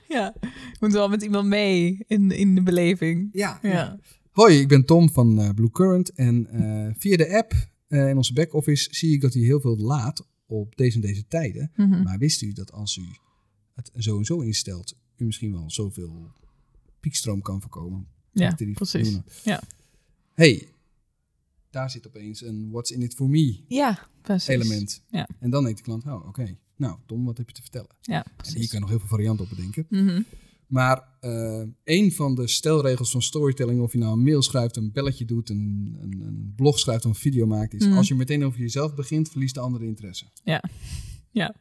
ja, je moet wel met iemand mee in, in de beleving. Ja. Ja. Hoi, ik ben Tom van eh, Blue Current. En eh, via de app eh, in onze back-office zie ik dat u heel veel laat op deze en deze tijden. Mhm. Maar wist u dat als u het zo en zo instelt, u misschien wel zoveel piekstroom kan voorkomen? Ja, precies. doen. Ja. hey, daar zit opeens een what's in it for me Ja, precies. element. Ja. En dan denkt de klant, oh oké, nou Tom, wat heb je te vertellen? Ja, En hier kan je nog heel veel varianten op bedenken. Mhm. Maar eh, een van de stelregels van storytelling, of je nou een mail schrijft, een belletje doet, een, een, een blog schrijft of een video maakt, is Mhm. als je meteen over jezelf begint, verliest de andere interesse. Ja. Ja.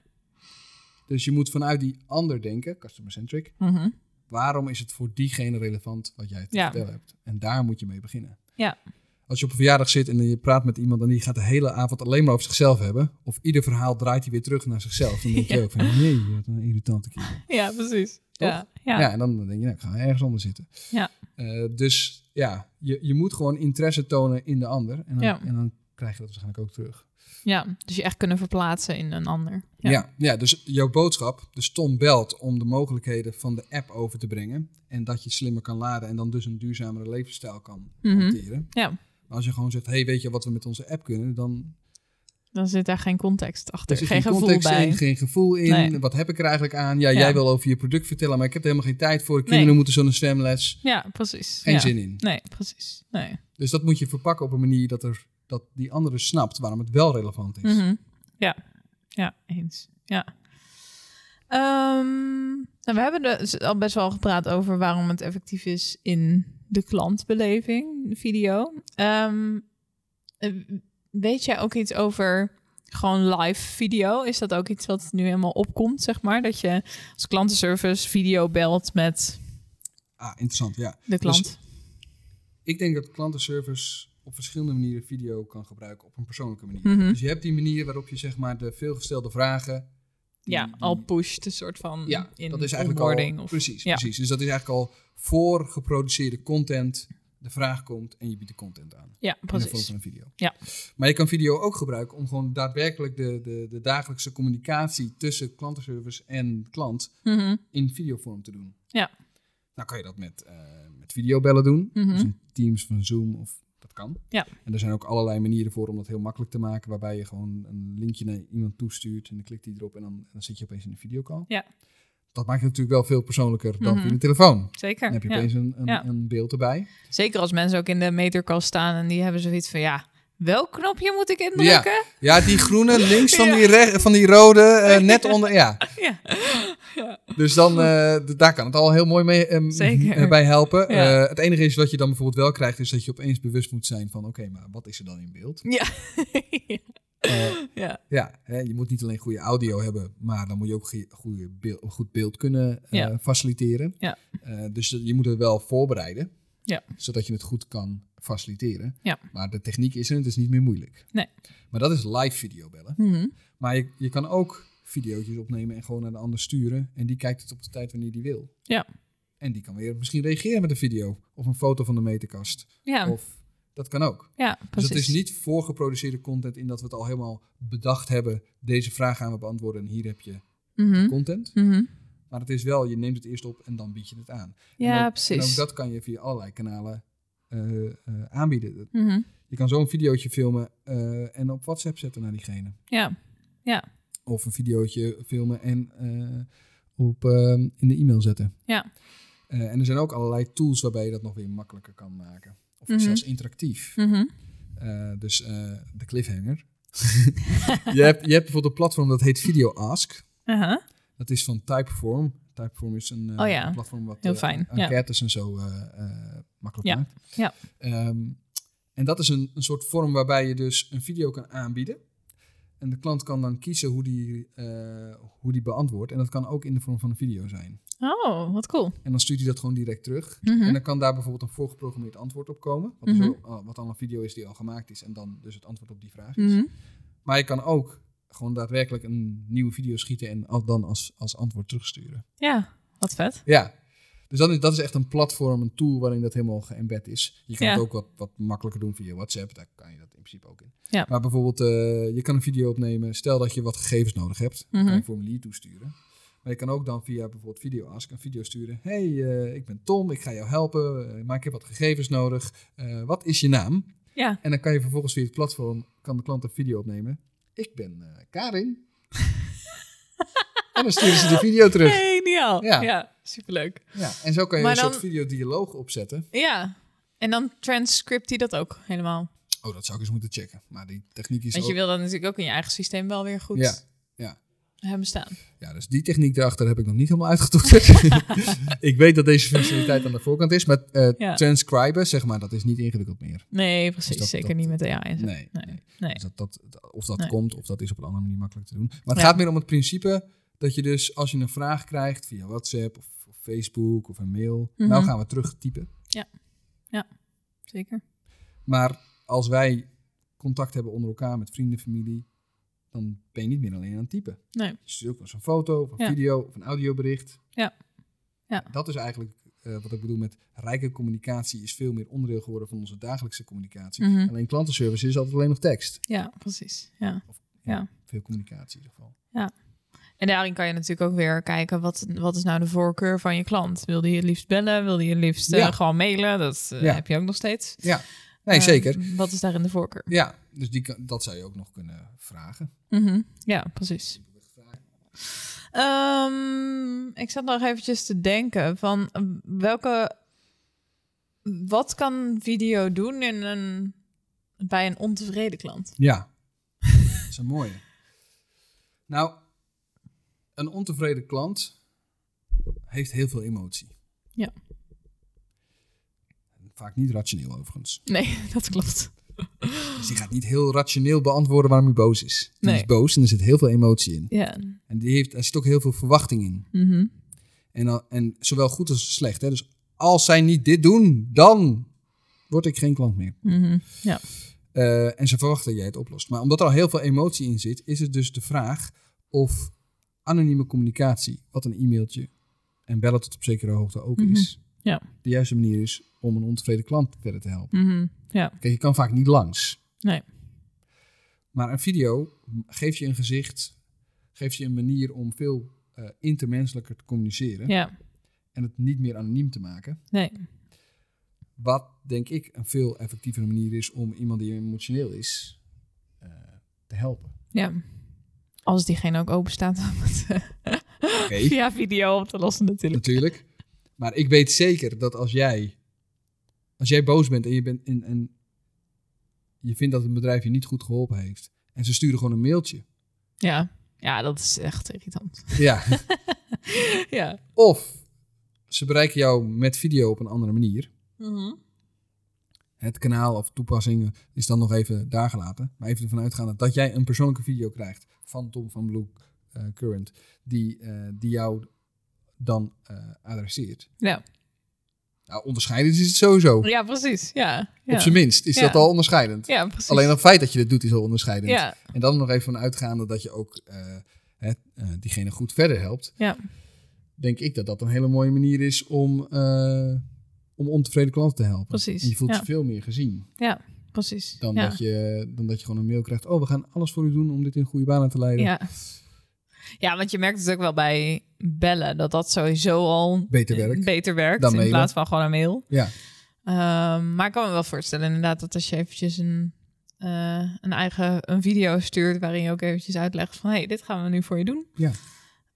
Dus je moet vanuit die ander denken, customer-centric. Mhm. Waarom is het voor diegene relevant wat jij te Ja. vertellen hebt? En daar moet je mee beginnen. Ja. Als je op een verjaardag zit en je praat met iemand en die gaat de hele avond alleen maar over zichzelf hebben, of ieder verhaal draait hij weer terug naar zichzelf, dan denk je Ja. ook van, nee, wat een irritante kerel. Ja, precies. Ja. Ja. Ja. en dan denk je, nou, ik ga ergens anders zitten. Ja. Eh, dus ja, je, je moet gewoon interesse tonen in de ander. En dan, Ja. en dan krijg je dat waarschijnlijk ook terug. Ja, dus je echt kunnen verplaatsen in een ander. Ja. Ja, dus jouw boodschap, dus Tom belt om de mogelijkheden van de app over te brengen. En dat je slimmer kan laden en dan dus een duurzamere levensstijl kan Mhm. hanteren. Ja. Als je gewoon zegt, hey, weet je wat we met onze app kunnen? Dan Dan zit daar geen context achter. er geen geen gevoel context bij. in, geen gevoel in. Nee. Wat heb ik er eigenlijk aan? Ja, Ja. jij wil over je product vertellen, maar ik heb er helemaal geen tijd voor. Kinderen Nee. moeten zo'n zwemles. Ja, precies. Geen ja. zin in. Nee, precies. Nee. Dus dat moet je verpakken op een manier dat, er, dat die andere snapt waarom het wel relevant is. Mhm. Ja, ja, eens. Ja. Ehm, nou, we hebben dus al best wel gepraat over waarom het effectief is in de klantbeleving, de video. Ehm, eh, weet jij ook iets over gewoon live video? Is dat ook iets wat nu helemaal opkomt, zeg maar? Dat je als klantenservice video belt met Ah, interessant, ja. de klant? Ik denk dat klantenservice op verschillende manieren video kan gebruiken op een persoonlijke manier. Mhm. Dus je hebt die manier waarop je zeg maar de veelgestelde vragen... ja, al pusht, een soort van Ja, in dat is eigenlijk al... of precies, ja. precies. Dus dat is eigenlijk al voor geproduceerde content de vraag komt en je biedt de content aan. Ja, In de precies. van een video. Ja. Maar je kan video ook gebruiken om gewoon daadwerkelijk de, de, de dagelijkse communicatie tussen klantenservice en klant Mhm. in videovorm te doen. Ja. Nou kan je dat met, eh met videobellen doen. Mhm. Dus in Teams van Zoom of kan. Ja. En er zijn ook allerlei manieren voor om dat heel makkelijk te maken. Waarbij je gewoon een linkje naar iemand toestuurt en dan klikt hij erop en dan, dan zit je opeens in een videocall. Ja. Dat maakt het natuurlijk wel veel persoonlijker dan Mhm. via de telefoon. Zeker. Dan heb je ja. opeens een, een, Ja. een beeld erbij. Zeker als mensen ook in de meterkast staan en die hebben zoiets van ja, welk knopje moet ik indrukken? Ja, die groene links van, Ja. die, van die rode, eh, net onder. Ja. Ja. Dus dan, eh, daar kan het al heel mooi mee, eh, Zeker. eh, bij helpen. Het enige is wat je dan bijvoorbeeld wel krijgt, is dat je opeens bewust moet zijn van, oké, maar wat is er dan in beeld? Ja. Ja. ja, hè, je moet niet alleen goede audio hebben, maar dan moet je ook goede, beeld, goed beeld kunnen faciliteren. Ja. Dus je moet het wel voorbereiden, Ja. zodat je het goed kan faciliteren. Ja. Maar de techniek is er en het is niet meer moeilijk. Nee. Maar dat is live videobellen. Mhm. Maar je, je kan ook video's opnemen en gewoon naar de ander sturen. En die kijkt het op de tijd wanneer die wil. Ja. En die kan weer misschien reageren met een video of een foto van de meterkast. Ja. Of dat kan ook. ja, Dus precies. het is niet voorgeproduceerde content in dat we het al helemaal bedacht hebben. Deze vraag gaan we beantwoorden en hier heb je Mhm. content. Mhm. Maar het is wel, je neemt het eerst op en dan bied je het aan. en Ja, ook, precies. En ook dat kan je via allerlei kanalen eh, eh, aanbieden. Mhm. Je kan zo'n videootje filmen eh, en op WhatsApp zetten naar diegene. Ja. Ja. Of een videootje filmen en op, in de e-mail zetten. Ja. En er zijn ook allerlei tools waarbij je dat nog weer makkelijker kan maken. Of Mhm. zelfs interactief. Mhm. Dus de cliffhanger. je, hebt, je hebt bijvoorbeeld een platform dat heet Video Ask. Aha. Dat is van Typeform. Typeform is een, eh, Oh ja. een platform wat Heel eh, fijn, enquêtes en zo eh, makkelijk maakt. Ja. Ehm, en dat is een, een soort vorm waarbij je dus een video kan aanbieden. En de klant kan dan kiezen hoe die, hoe die beantwoordt. En dat kan ook in de vorm van een video zijn. Oh, wat cool. En dan stuurt hij dat gewoon direct terug. Mhm. En dan kan daar bijvoorbeeld een voorgeprogrammeerd antwoord op komen. Wat, ook, al- wat al een video is die al gemaakt is. En dan dus het antwoord op die vraag is. Mhm. Maar je kan ook gewoon daadwerkelijk een nieuwe video schieten en dan als, als antwoord terugsturen. Ja, wat vet. Ja, dus dan is, dat is echt een platform, een tool waarin dat helemaal geëmbed is. Je kan Ja. het ook wat, wat makkelijker doen via WhatsApp, daar kan je dat in principe ook in. Ja. Maar bijvoorbeeld, eh, je kan een video opnemen, stel dat je wat gegevens nodig hebt, dan kan je een formulier toesturen. Maar je kan ook dan via bijvoorbeeld Video Ask een video sturen. hey, eh, ik ben Tom, ik ga jou helpen, eh, maar ik heb wat gegevens nodig. Wat is je naam? Ja. En dan kan je vervolgens via het platform, kan de klant een video opnemen. Ik ben eh, Karin. en dan sturen ze die video terug. Geniaal. Ja. Ja. superleuk. Ja, en zo kan je Maar een dan- soort videodialoog opzetten. Ja. En dan transcript hij dat ook helemaal. Oh, dat zou ik eens moeten checken. Maar die techniek is Want je wil dat natuurlijk ook in je eigen systeem wel weer goed Ja, ja. Hebben staan. ja, dus die techniek daarachter heb ik nog niet helemaal uitgetoeterd. ik weet dat deze functionaliteit aan de voorkant is. Maar Ja. transcriben, zeg maar, dat is niet ingewikkeld meer. Nee, precies. Dus dat- Zeker dat- niet met AI. Nee, Nee. nee. Nee. Dus dat, dat, of dat Nee. komt, of dat is op een andere manier makkelijk te doen. Maar het Ja. gaat meer om het principe dat je dus, als je een vraag krijgt via WhatsApp of, of Facebook of een mail, Mhm. nou gaan we terug typen. Zeker. Maar als wij contact hebben onder elkaar met vrienden, familie, dan ben je niet meer alleen aan het typen. Nee. Je stuurt ook wel eens een foto of een Ja. video of een audiobericht. Ja. Ja. Dat is eigenlijk eh, wat ik bedoel met rijke communicatie is veel meer onderdeel geworden van onze dagelijkse communicatie. Mhm. Alleen klantenservice is altijd alleen nog tekst. Ja, precies. Ja. Ja. Veel communicatie in ieder geval. En daarin kan je natuurlijk ook weer kijken, wat, wat is nou de voorkeur van je klant? Wil die het liefst bellen? Wil die het liefst eh, Ja. gewoon mailen? Dat eh, Ja. heb je ook nog steeds. Ja, nee, Eh, zeker. Wat is daarin de voorkeur? Ja, dus die, dat zou je ook nog kunnen vragen. Mhm. Ja, precies. Ehm, ik zat nog eventjes te denken van eh, welke wat kan video doen in een, bij een ontevreden klant? Ja, dat is een mooie. Nou, een ontevreden klant heeft heel veel emotie. Ja. Vaak niet rationeel overigens. Nee, dat klopt. Dus die gaat niet heel rationeel beantwoorden waarom hij boos is. Die Nee. is boos en er zit heel veel emotie in. Ja. En die heeft, er zit ook heel veel verwachting in. Mhm. En, al- en zowel goed als slecht. Hè? Dus als zij niet dit doen, dan word ik geen klant meer. Mhm. Ja. Eh, en ze verwachten dat jij het oplost. Maar omdat er al heel veel emotie in zit, is het dus de vraag of anonieme communicatie, wat een e-mailtje en bellen tot op zekere hoogte ook Mhm. is, Ja. de juiste manier is om een ontevreden klant verder te helpen. Mhm. Ja. Kijk, je kan vaak niet langs. Nee. Maar een video geeft je een gezicht, geeft je een manier om veel eh, intermenselijker te communiceren Ja. en het niet meer anoniem te maken. Nee. Wat denk ik een veel effectievere manier is om iemand die emotioneel is eh, te helpen. Ja. Als diegene ook open staat om het via video op te lossen natuurlijk. Natuurlijk. Maar ik weet zeker dat als jij, als jij boos bent en je, bent in, en je vindt dat een bedrijf je niet goed geholpen heeft, en ze sturen gewoon een mailtje. Ja. Ja, dat is echt irritant. Ja. ja. of ze bereiken jou met video op een andere manier. Mhm. Het kanaal of toepassing is dan nog even daar gelaten. Maar even ervan uitgaande dat jij een persoonlijke video krijgt van Tom van Blue eh, Current, die, eh, die jou dan eh, adresseert. Ja. Nou, onderscheidend is het sowieso. ja, precies. Ja. Ja. Op zijn minst is Ja. dat al onderscheidend. Ja, precies. Alleen het feit dat je dit doet is al onderscheidend. Ja. En dan nog even van uitgaande dat je ook eh, hè, eh, diegene goed verder helpt. Ja. Denk ik dat dat een hele mooie manier is om, om ontevreden klanten te helpen. Precies, En je voelt veel meer gezien Ja, precies. dan, dat je, dan dat je gewoon een mail krijgt. Oh, we gaan alles voor u doen om dit in goede banen te leiden. Ja. Ja, want je merkt het ook wel bij bellen dat dat sowieso al Beter werkt. beter werkt Dan in mailen. plaats van gewoon een mail. Ja. Ehm, maar ik kan me wel voorstellen inderdaad dat als je eventjes een, eh, een eigen een video stuurt waarin je ook eventjes uitlegt van hey, dit gaan we nu voor je doen. Ja.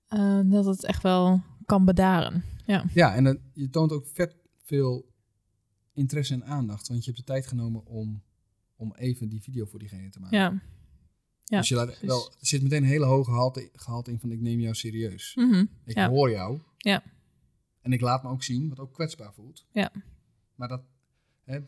Eh, dat het echt wel kan bedaren. Ja. Ja, en je toont ook vet veel interesse en aandacht. Want je hebt de tijd genomen om, om even die video voor diegene te maken. Ja. Ja, dus je laat precies. wel, er zit meteen een hele hoge gehalte, gehalte in van ik neem jou serieus. Mhm. Ik Ja. hoor jou. Ja. En ik laat me ook zien, wat ook kwetsbaar voelt. Ja. Maar dat, hè,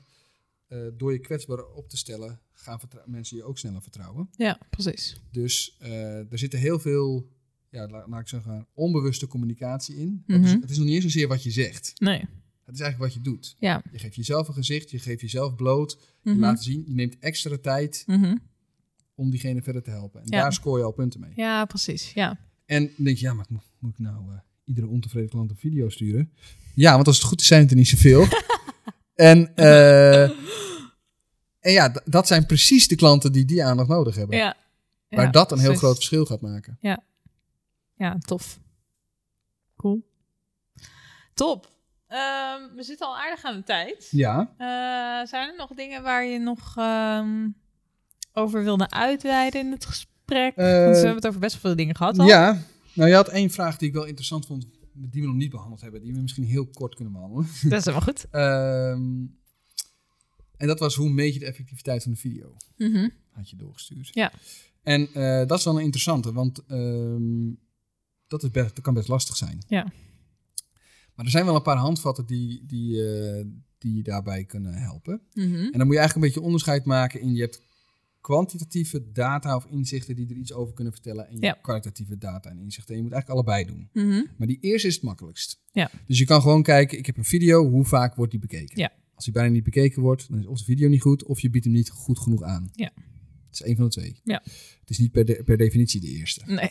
eh, door je kwetsbaar op te stellen, gaan mensen je ook sneller vertrouwen. ja, precies. Dus eh, er zitten heel veel, ja, la- laat ik zeggen, onbewuste communicatie in. Het is- Mhm. Het is nog niet eens zozeer wat je zegt. Nee. Het is eigenlijk wat je doet. Ja. Je geeft jezelf een gezicht, je geeft jezelf bloot, je Mhm. laat zien, je neemt extra tijd. Om diegene verder te helpen. En Ja. daar scoor je al punten mee. Ja, precies. Ja. En dan denk je, ja, maar moet, moet ik nou eh, iedere ontevreden klant een video sturen? Ja, want als het goed is, zijn het er niet zoveel. en, eh, en ja, dat zijn precies de klanten die die aandacht nodig hebben. Ja. Waar Ja, dat een heel groot verschil gaat maken. Ja, tof. Cool. Top. Ehm, we zitten al aardig aan de tijd. Ja, Eh, zijn er nog dingen waar je nog ehm, over wilde uitweiden in het gesprek? Eh, Want we hebben het over best wel veel dingen gehad al. ja. Nou, je had één vraag die ik wel interessant vond, die we nog niet behandeld hebben, die we misschien heel kort kunnen behandelen. Dat is helemaal goed. Ehm, en dat was hoe meet je de effectiviteit van de video? Mhm. Had je doorgestuurd. Ja. En eh, dat is wel een interessante, want ehm, dat, is best, dat kan best lastig zijn. Ja. Maar er zijn wel een paar handvatten die, die, eh, die je daarbij kunnen helpen. Mhm. En dan moet je eigenlijk een beetje onderscheid maken in je hebt kwantitatieve data of inzichten die er iets over kunnen vertellen. En je Ja. kwalitatieve data en inzichten. En je moet eigenlijk allebei doen. Mhm. Maar die eerste is het makkelijkst. Ja. Dus je kan gewoon kijken, ik heb een video, hoe vaak wordt die bekeken? Ja. Als die bijna niet bekeken wordt, dan is of de video niet goed, of je biedt hem niet goed genoeg aan. Ja. Het is één van de twee. Ja. Het is niet per, de- per definitie de eerste. Nee.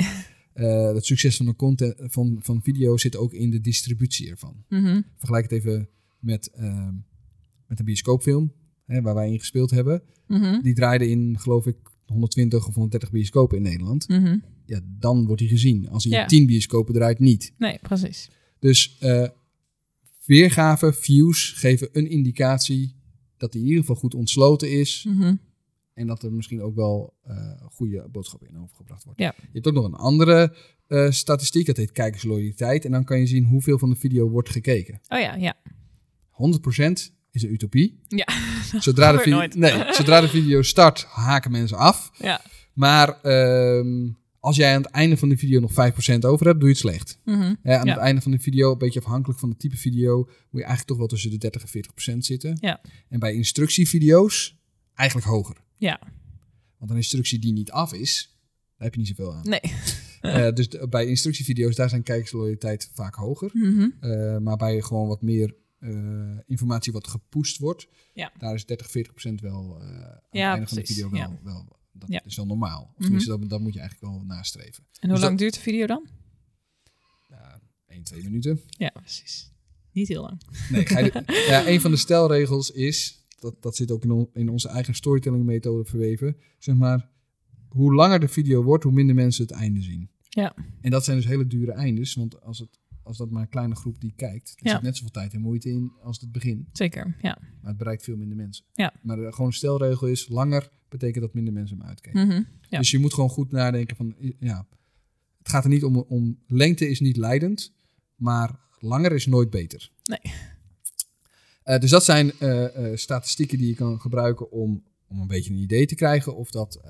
Eh, het succes van, de content, van, van video zit ook in de distributie ervan. Mhm. Vergelijk het even met, ehm, met een bioscoopfilm, hè, waar wij in gespeeld hebben. Mhm. Die draaide in, geloof ik, 120 of 130 bioscopen in Nederland. Mhm. Ja, dan wordt hij gezien. Als hij Ja. in 10 bioscopen draait, niet. Nee, precies. Dus eh weergave, views geven een indicatie dat hij in ieder geval goed ontsloten is. Mhm. En dat er misschien ook wel eh goede boodschappen in overgebracht wordt. Ja. Je hebt ook nog een andere eh, statistiek, dat heet kijkersloyaliteit. En dan kan je zien hoeveel van de video wordt gekeken. 100% Oh ja, ja. Is een utopie. Ja, Zodra de, nooit. nee, zodra de video start, haken mensen af. Ja. Maar ehm, als jij aan het einde van de video nog 5% over hebt, doe je het slecht. Mhm. Hè, aan Ja. het einde van de video, een beetje afhankelijk van het type video, moet je eigenlijk toch wel tussen de 30 en 40% zitten. Ja. En bij instructievideo's eigenlijk hoger. Ja. Want een instructie die niet af is, daar heb je niet zoveel aan. Nee. Eh, dus de- bij instructievideo's, daar zijn kijkersloyaliteit vaak hoger. Mhm. Eh, maar bij gewoon wat meer eh, informatie wat gepusht wordt, Ja. daar is 30, 40 procent wel eh, aan het Ja, einde van de video wel, ja. wel dat Ja. is wel normaal. Of Mhm. dat, dat moet je eigenlijk wel nastreven. En hoe Dus lang duurt de video dan? Ja, 1, 2 minuten. Ja, precies. Niet heel lang. Nee, de- ja, een van de stelregels is, dat, dat zit ook in, on- in onze eigen storytelling methode verweven, zeg maar, hoe langer de video wordt, hoe minder mensen het einde zien. Ja. En dat zijn dus hele dure eindes, want als, het, als dat maar een kleine groep die kijkt, er Ja. zit net zoveel tijd en moeite in als het begin. Zeker, ja. Maar het bereikt veel minder mensen. Ja. Maar de, gewoon een stelregel is, langer betekent dat minder mensen hem uitkijken. Mhm. Ja. Dus je moet gewoon goed nadenken van, ja, het gaat er niet om, om, lengte is niet leidend, maar langer is nooit beter. Nee. Eh, dus dat zijn eh, eh, statistieken die je kan gebruiken om, om een beetje een idee te krijgen of, dat,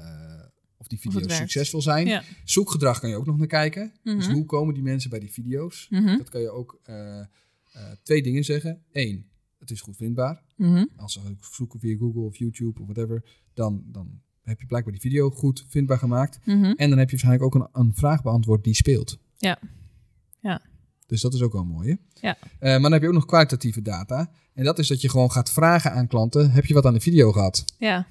of die video's succesvol zijn. Ja. Zoekgedrag kan je ook nog naar kijken. Dus Mhm. hoe komen die mensen bij die video's? Mhm. Dat kan je ook eh, eh, twee dingen zeggen. Eén, het is goed vindbaar. Mhm. Als ze zoeken via Google of YouTube of whatever, dan, dan heb je blijkbaar die video goed vindbaar gemaakt. En dan heb je waarschijnlijk ook een, een vraag beantwoord die speelt. Ja. Ja. Dus dat is ook wel mooi. Hè? Ja. Eh, maar dan heb je ook nog kwalitatieve data. En dat is dat je gewoon gaat vragen aan klanten: heb je wat aan de video gehad? Ja.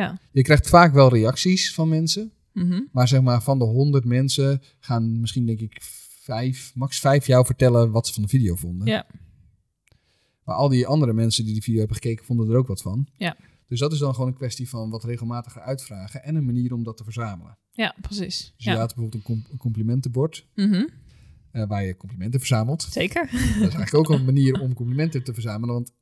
Ja. Je krijgt vaak wel reacties van mensen. Mhm. Maar zeg maar van de 100 mensen gaan misschien denk ik vijf, max vijf jou vertellen wat ze van de video vonden. Ja. Maar al die andere mensen die die video hebben gekeken, vonden er ook wat van. Ja. Dus dat is dan gewoon een kwestie van wat regelmatiger uitvragen en een manier om dat te verzamelen. Ja, precies. Dus je Ja. laat bijvoorbeeld een, com- een complimentenbord Mhm. eh, waar je complimenten verzamelt. Zeker. Dat is eigenlijk ook een manier om complimenten te verzamelen. Want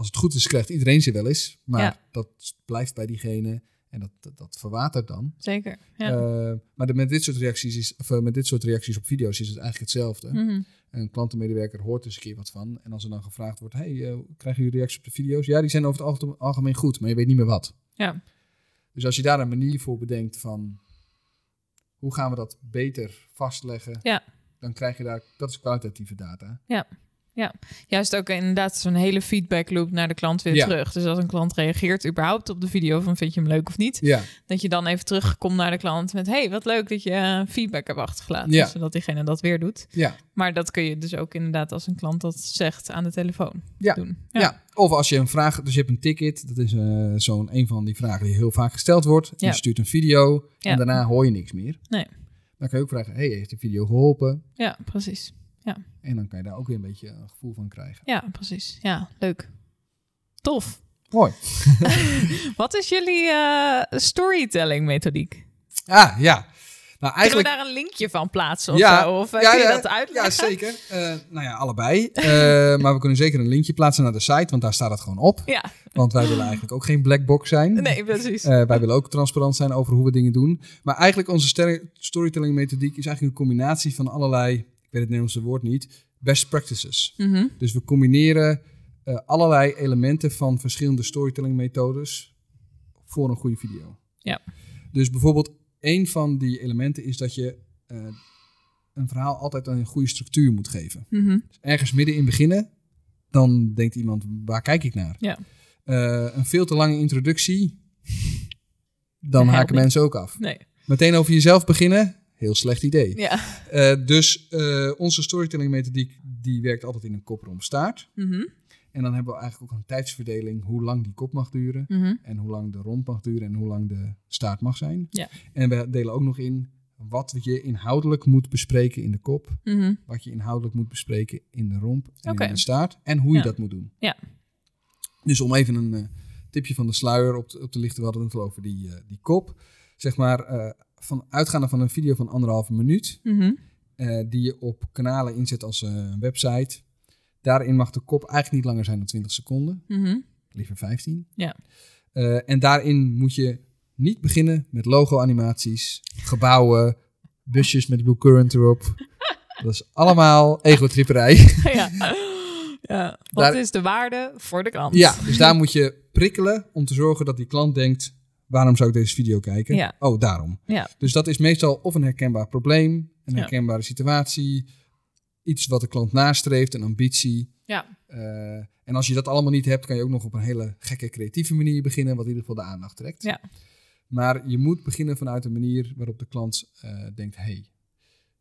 als het goed is, krijgt iedereen ze wel eens. Maar Ja. dat blijft bij diegene en dat, dat, dat verwatert dan. Zeker. Ja. Eh, maar de- met, dit soort reacties is, of, eh, met dit soort reacties op video's is het eigenlijk hetzelfde. Mhm. Een klantenmedewerker hoort eens een keer wat van. En als er dan gevraagd wordt, hey, eh, krijgen jullie reacties op de video's? Ja, die zijn over het algemeen- goed, maar je weet niet meer wat. Ja. Dus als je daar een manier voor bedenkt van, hoe gaan we dat beter vastleggen? Ja. Dan krijg je daar, dat is kwalitatieve data. Juist ook inderdaad zo'n hele feedback loop naar de klant weer Ja. terug. Dus als een klant reageert überhaupt op de video van vind je hem leuk of niet, Ja, dat je dan even terugkomt naar de klant met hey, wat leuk dat je eh, feedback hebt achtergelaten, Ja. zodat diegene dat weer doet. ja. Maar dat kun je dus ook inderdaad als een klant dat zegt aan de telefoon Ja. doen. Ja. of als je een vraag, dus je hebt een ticket, dat is eh, zo'n een van die vragen die heel vaak gesteld wordt. Ja. Je stuurt een video Ja. en daarna hoor je niks meer. Nee. Dan kan je ook vragen, hey, heeft de video geholpen? Ja, precies. En dan kan je daar ook weer een beetje een gevoel van krijgen. Ja, precies. Ja, leuk. Tof. Mooi. Wat is jullie eh, storytelling methodiek? Ah, ja. Nou, Kunnen we eigenlijk... daar een linkje van plaatsen of Ja, zo? Of ja, kun je ja, dat uitleggen? Ja, zeker. Eh, nou ja, allebei. Eh, maar we kunnen zeker een linkje plaatsen naar de site, want daar staat het gewoon op. Ja, Want wij willen eigenlijk ook geen black box zijn. nee, precies. Wij willen ook transparant zijn over hoe we dingen doen. Maar eigenlijk onze storytelling methodiek is eigenlijk een combinatie van allerlei, weet het Nederlandse woord niet, best practices. Mhm. Dus we combineren eh, allerlei elementen van verschillende storytelling methodes voor een goede video. Ja. Dus bijvoorbeeld een van die elementen is dat je eh, een verhaal altijd een goede structuur moet geven. Mhm. Dus ergens middenin beginnen, dan denkt iemand, waar kijk ik naar? Ja. Eh, een veel te lange introductie, dan haken niet. mensen ook af. Nee. Meteen over jezelf beginnen, heel slecht idee. Ja. Eh, dus eh, onze storytelling methodiek, die werkt altijd in een kop rond staart. Mhm. En dan hebben we eigenlijk ook een tijdsverdeling hoe lang die kop mag duren. Mhm. En hoe lang de rond mag duren en hoe lang de staart mag zijn. Ja. En we delen ook nog in wat je inhoudelijk moet bespreken in de kop. Mhm. Wat je inhoudelijk moet bespreken in de romp en in de staart. En hoe je dat moet doen. Ja. Dus om even een eh, tipje van de sluier op te, op te lichten. We hadden het al over die, die kop. Zeg maar, van uitgaande van een video van anderhalve minuut. Mhm. eh, die je op kanalen inzet als eh, een website. Daarin mag de kop eigenlijk niet langer zijn dan 20 seconden. Mhm. Liever 15. Ja. Eh, en daarin moet je niet beginnen met logo-animaties, gebouwen, busjes met Blue Current erop. Dat is allemaal egotripperij. ja. Ja. Wat Daar- is de waarde voor de klant? Ja, dus daar moet je prikkelen om te zorgen dat die klant denkt: waarom zou ik deze video kijken? Ja. Oh, daarom. Ja. Dus dat is meestal of een herkenbaar probleem, een herkenbare situatie, iets wat de klant nastreeft, een ambitie. Ja. Eh, en als je dat allemaal niet hebt, kan je ook nog op een hele gekke creatieve manier beginnen, wat in ieder geval de aandacht trekt. Ja. Maar je moet beginnen vanuit een manier waarop de klant eh, denkt: hey,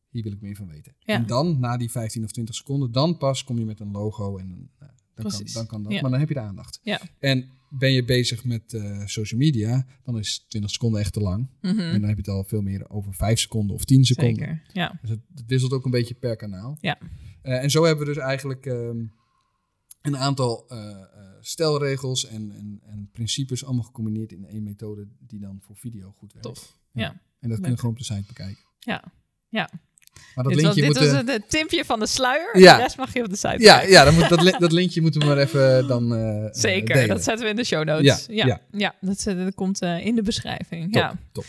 hier wil ik meer van weten. Ja. En dan, na die 15 of 20 seconden, dan pas kom je met een logo en een, nou, dan, kan, dan kan dat. Ja. Maar dan heb je de aandacht. Ja. En ben je bezig met eh, social media, dan is 20 seconden echt te lang. Mhm. En dan heb je het al veel meer over 5 seconden of 10 seconden. Zeker. Ja. Dus het, het wisselt ook een beetje per kanaal. Ja. Eh, en zo hebben we dus eigenlijk ehm, een aantal eh, stelregels en, en, en principes allemaal gecombineerd in één methode die dan voor video goed werkt. Tof. Ja. En dat kun je gewoon op de site bekijken. Ja. Ja. Maar dat dit was, linkje dit moet... was eh, het tipje van de sluier. Ja. De rest mag je op de site ja, ja dan moet, dat, li- dat linkje moeten we maar even dan eh, eh, Zeker, delen. dat zetten we in de show notes. Ja, Ja, ja. ja. dat, komt in de beschrijving. Top, Ja. top.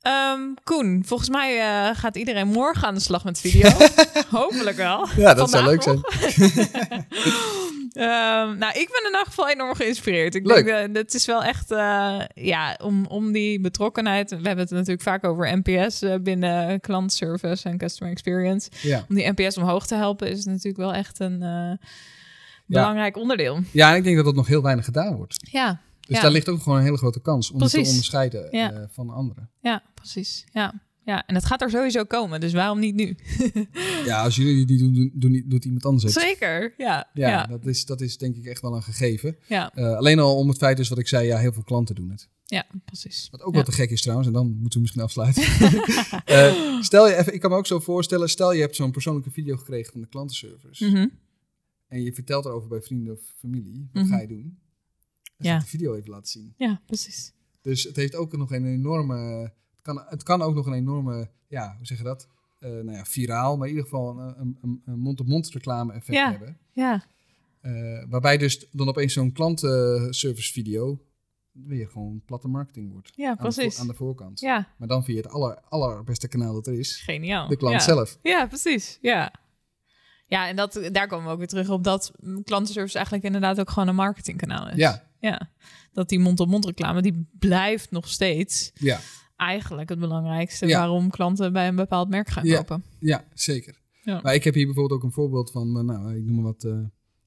Ehm, Koen, volgens mij gaat iedereen morgen aan de slag met video. Hopelijk wel. Ja, dat zou leuk nog. zijn. Ehm, nou, ik ben in elk geval enorm geïnspireerd. Ik Leuk. denk, eh, het is wel echt, eh, ja, om, om die betrokkenheid. We hebben het natuurlijk vaak over NPS eh, binnen klantservice en customer experience. Ja. Om die NPS omhoog te helpen is het natuurlijk wel echt een belangrijk onderdeel. ja, en ik denk dat dat nog heel weinig gedaan wordt. Ja, Dus Ja. daar ligt ook gewoon een hele grote kans om te onderscheiden van anderen. ja, precies. Ja. Ja, en het gaat er sowieso komen, dus waarom niet nu? Ja, als jullie het niet doen, doet iemand anders het. Zeker, ja. Ja, Ja, Dat, is, dat is denk ik echt wel een gegeven. ja, Eh, alleen al om het feit dus wat ik zei, ja, heel veel klanten doen het. ja, precies. Wat ook Ja. wel te gek is trouwens, en dan moeten we misschien afsluiten. Eh, stel je even, ik kan me ook zo voorstellen, stel je hebt zo'n persoonlijke video gekregen van de klantenservice. Mhm. En je vertelt erover bij vrienden of familie. Wat Mhm. ga je doen? Dan Ja. de video even laten zien. Ja, precies. Dus het heeft ook nog een enorme. Het kan, het kan ook nog een enorme. Ja, hoe zeg je dat? Eh, nou ja, viraal, maar in ieder geval een, een, mond-op-mond reclame effect Ja. hebben. Ja, Eh, waarbij dus dan opeens zo'n klantenservice video weer gewoon platte marketing wordt. ja Aan de, voor- precies. aan de voorkant. Ja, Maar dan via het aller, allerbeste kanaal dat er is. geniaal. De klant ja. zelf. Ja, precies. Ja. Ja, en dat, daar komen we ook weer terug op dat klantenservice eigenlijk inderdaad ook gewoon een marketingkanaal is. Ja, ja. Dat die mond-op-mond reclame, die blijft nog steeds ja, eigenlijk het belangrijkste Ja. waarom klanten bij een bepaald merk gaan Ja. kopen. ja, zeker. Ja. Maar ik heb hier bijvoorbeeld ook een voorbeeld van, eh, nou, ik noem maar wat. eh,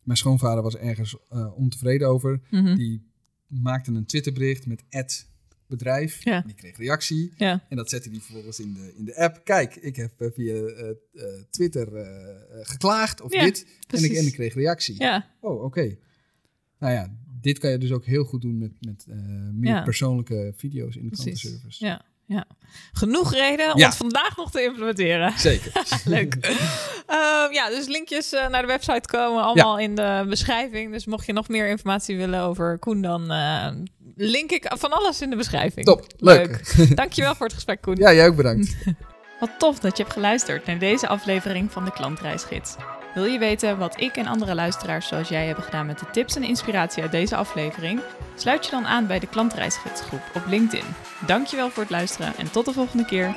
mijn schoonvader was ergens eh, ontevreden over. Mhm. Die maakte een Twitterbericht met ad bedrijf. Ja. En die kreeg reactie. Ja, En dat zette hij vervolgens in de, in de app. Kijk, ik heb via Twitter geklaagd of dit. En ik, en ik kreeg reactie. ja, Oh, oké. Nou ja, dit kan je dus ook heel goed doen met, met eh, meer Ja. persoonlijke video's in de precies. klantenservice. Ja, ja. Genoeg reden om Ja. het vandaag nog te implementeren. Zeker. Leuk. Ehm, ja, dus linkjes eh, naar de website komen allemaal in de beschrijving. Dus mocht je nog meer informatie willen over Koen, dan eh, link ik van alles in de beschrijving. Top, leuk. Dankjewel voor het gesprek, Koen. Ja, jij ook bedankt. Wat tof dat je hebt geluisterd naar deze aflevering van de Klantreisgids. Wil je weten wat ik en andere luisteraars zoals jij hebben gedaan met de tips en inspiratie uit deze aflevering? Sluit je dan aan bij de Klantreisgidsgroep op LinkedIn. Dankjewel voor het luisteren en tot de volgende keer.